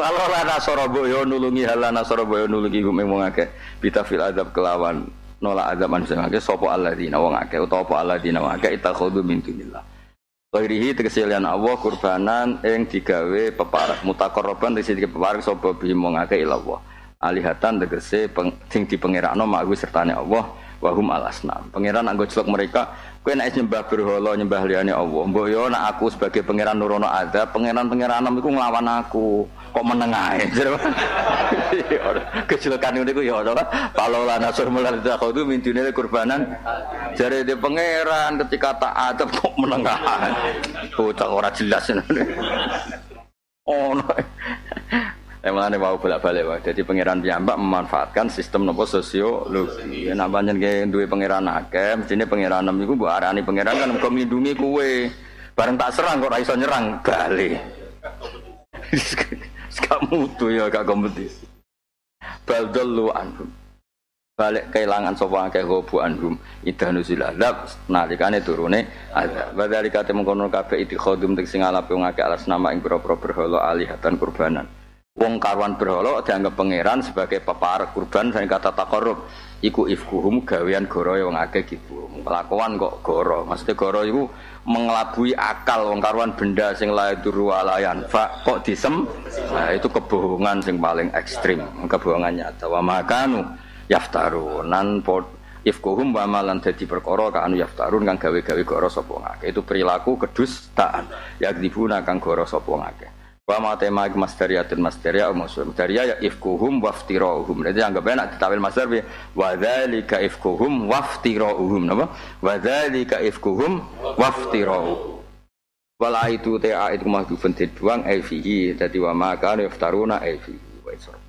Kalau lah nasoro boyo nulungi halah nasoro boyo nulungi gumeng wong akeh. Bitafil adab kelawan nolak adab manusia akeh sopo Allah dina wong akeh utawa apa Allah dina wong akeh itakhudu min dunillah. Wairihi tegese Allah kurbanan ing digawe peparak mutakorroban tegese digawe peparak sapa bihim wong akeh ila Allah. Alihatan tegese peng, sing dipengerakno magu sertane Allah wahum alasna. Pangeran anggo celok mereka kowe nek nyembah berhala nyembah liyane Allah. Mbok yo nek aku sebagai pangeran nurono adab, pangeran-pangeran iku nglawan aku. Kok meneng ae? <laughs> Kecelakaan niku ya ora. Kalau la nasur mulal takhudhu min dunil kurbanan. Jare de pangeran ketika tak adab kok meneng ae? Bocah ora jelas. <laughs> Oh no Emang mau bolak-balik wae. Jadi pangeran piyambak memanfaatkan sistem nopo sosiologi. Ya nak pancen ke duwe pangeran akeh, mestine pangeran nem iku mbok arani pangeran kan nglindungi kowe. Bareng tak serang kok ora nyerang, bali. <laughs> Gak mutu ya gak kompetisi. Baldallu anhum. balik kehilangan sapa akeh gobu anhum idanu zilalab nalikane turune ada badali kate mengkono kabeh itikhodum tek sing alape wong alas nama ing pira-pira alihatan kurbanan wong karuan berhala dianggap pangeran sebagai peparek kurban sing kata takarrub iku ifkuhum gawean goro wong akeh gitu. Kelakuan kok goro. Maksudnya goro iku mengelabui akal wong karuan benda sing la duru alayan fa kok disem? Nah itu kebohongan sing paling ekstrim kebohongan nyata. Wa makanu yaftarun nan pot ifkuhum wa malan dadi perkara kanu yaftarun kang gawe-gawe goro sapa ngake itu perilaku kedustaan. Yakdibuna kang goro sapa ngake wa ma tema masdariyatin masdaria maksud masdaria ya ifkuhum waftirahum jadi anggap enak ditawil masdar bi wa dzalika ifkuhum waftirahum napa? Wa dzalika ifkuhum waftirahum Wala itu ta itu mahdhufun dibuang ai fihi. Dadi wa ma kana yaftaruna fihi. Wa isra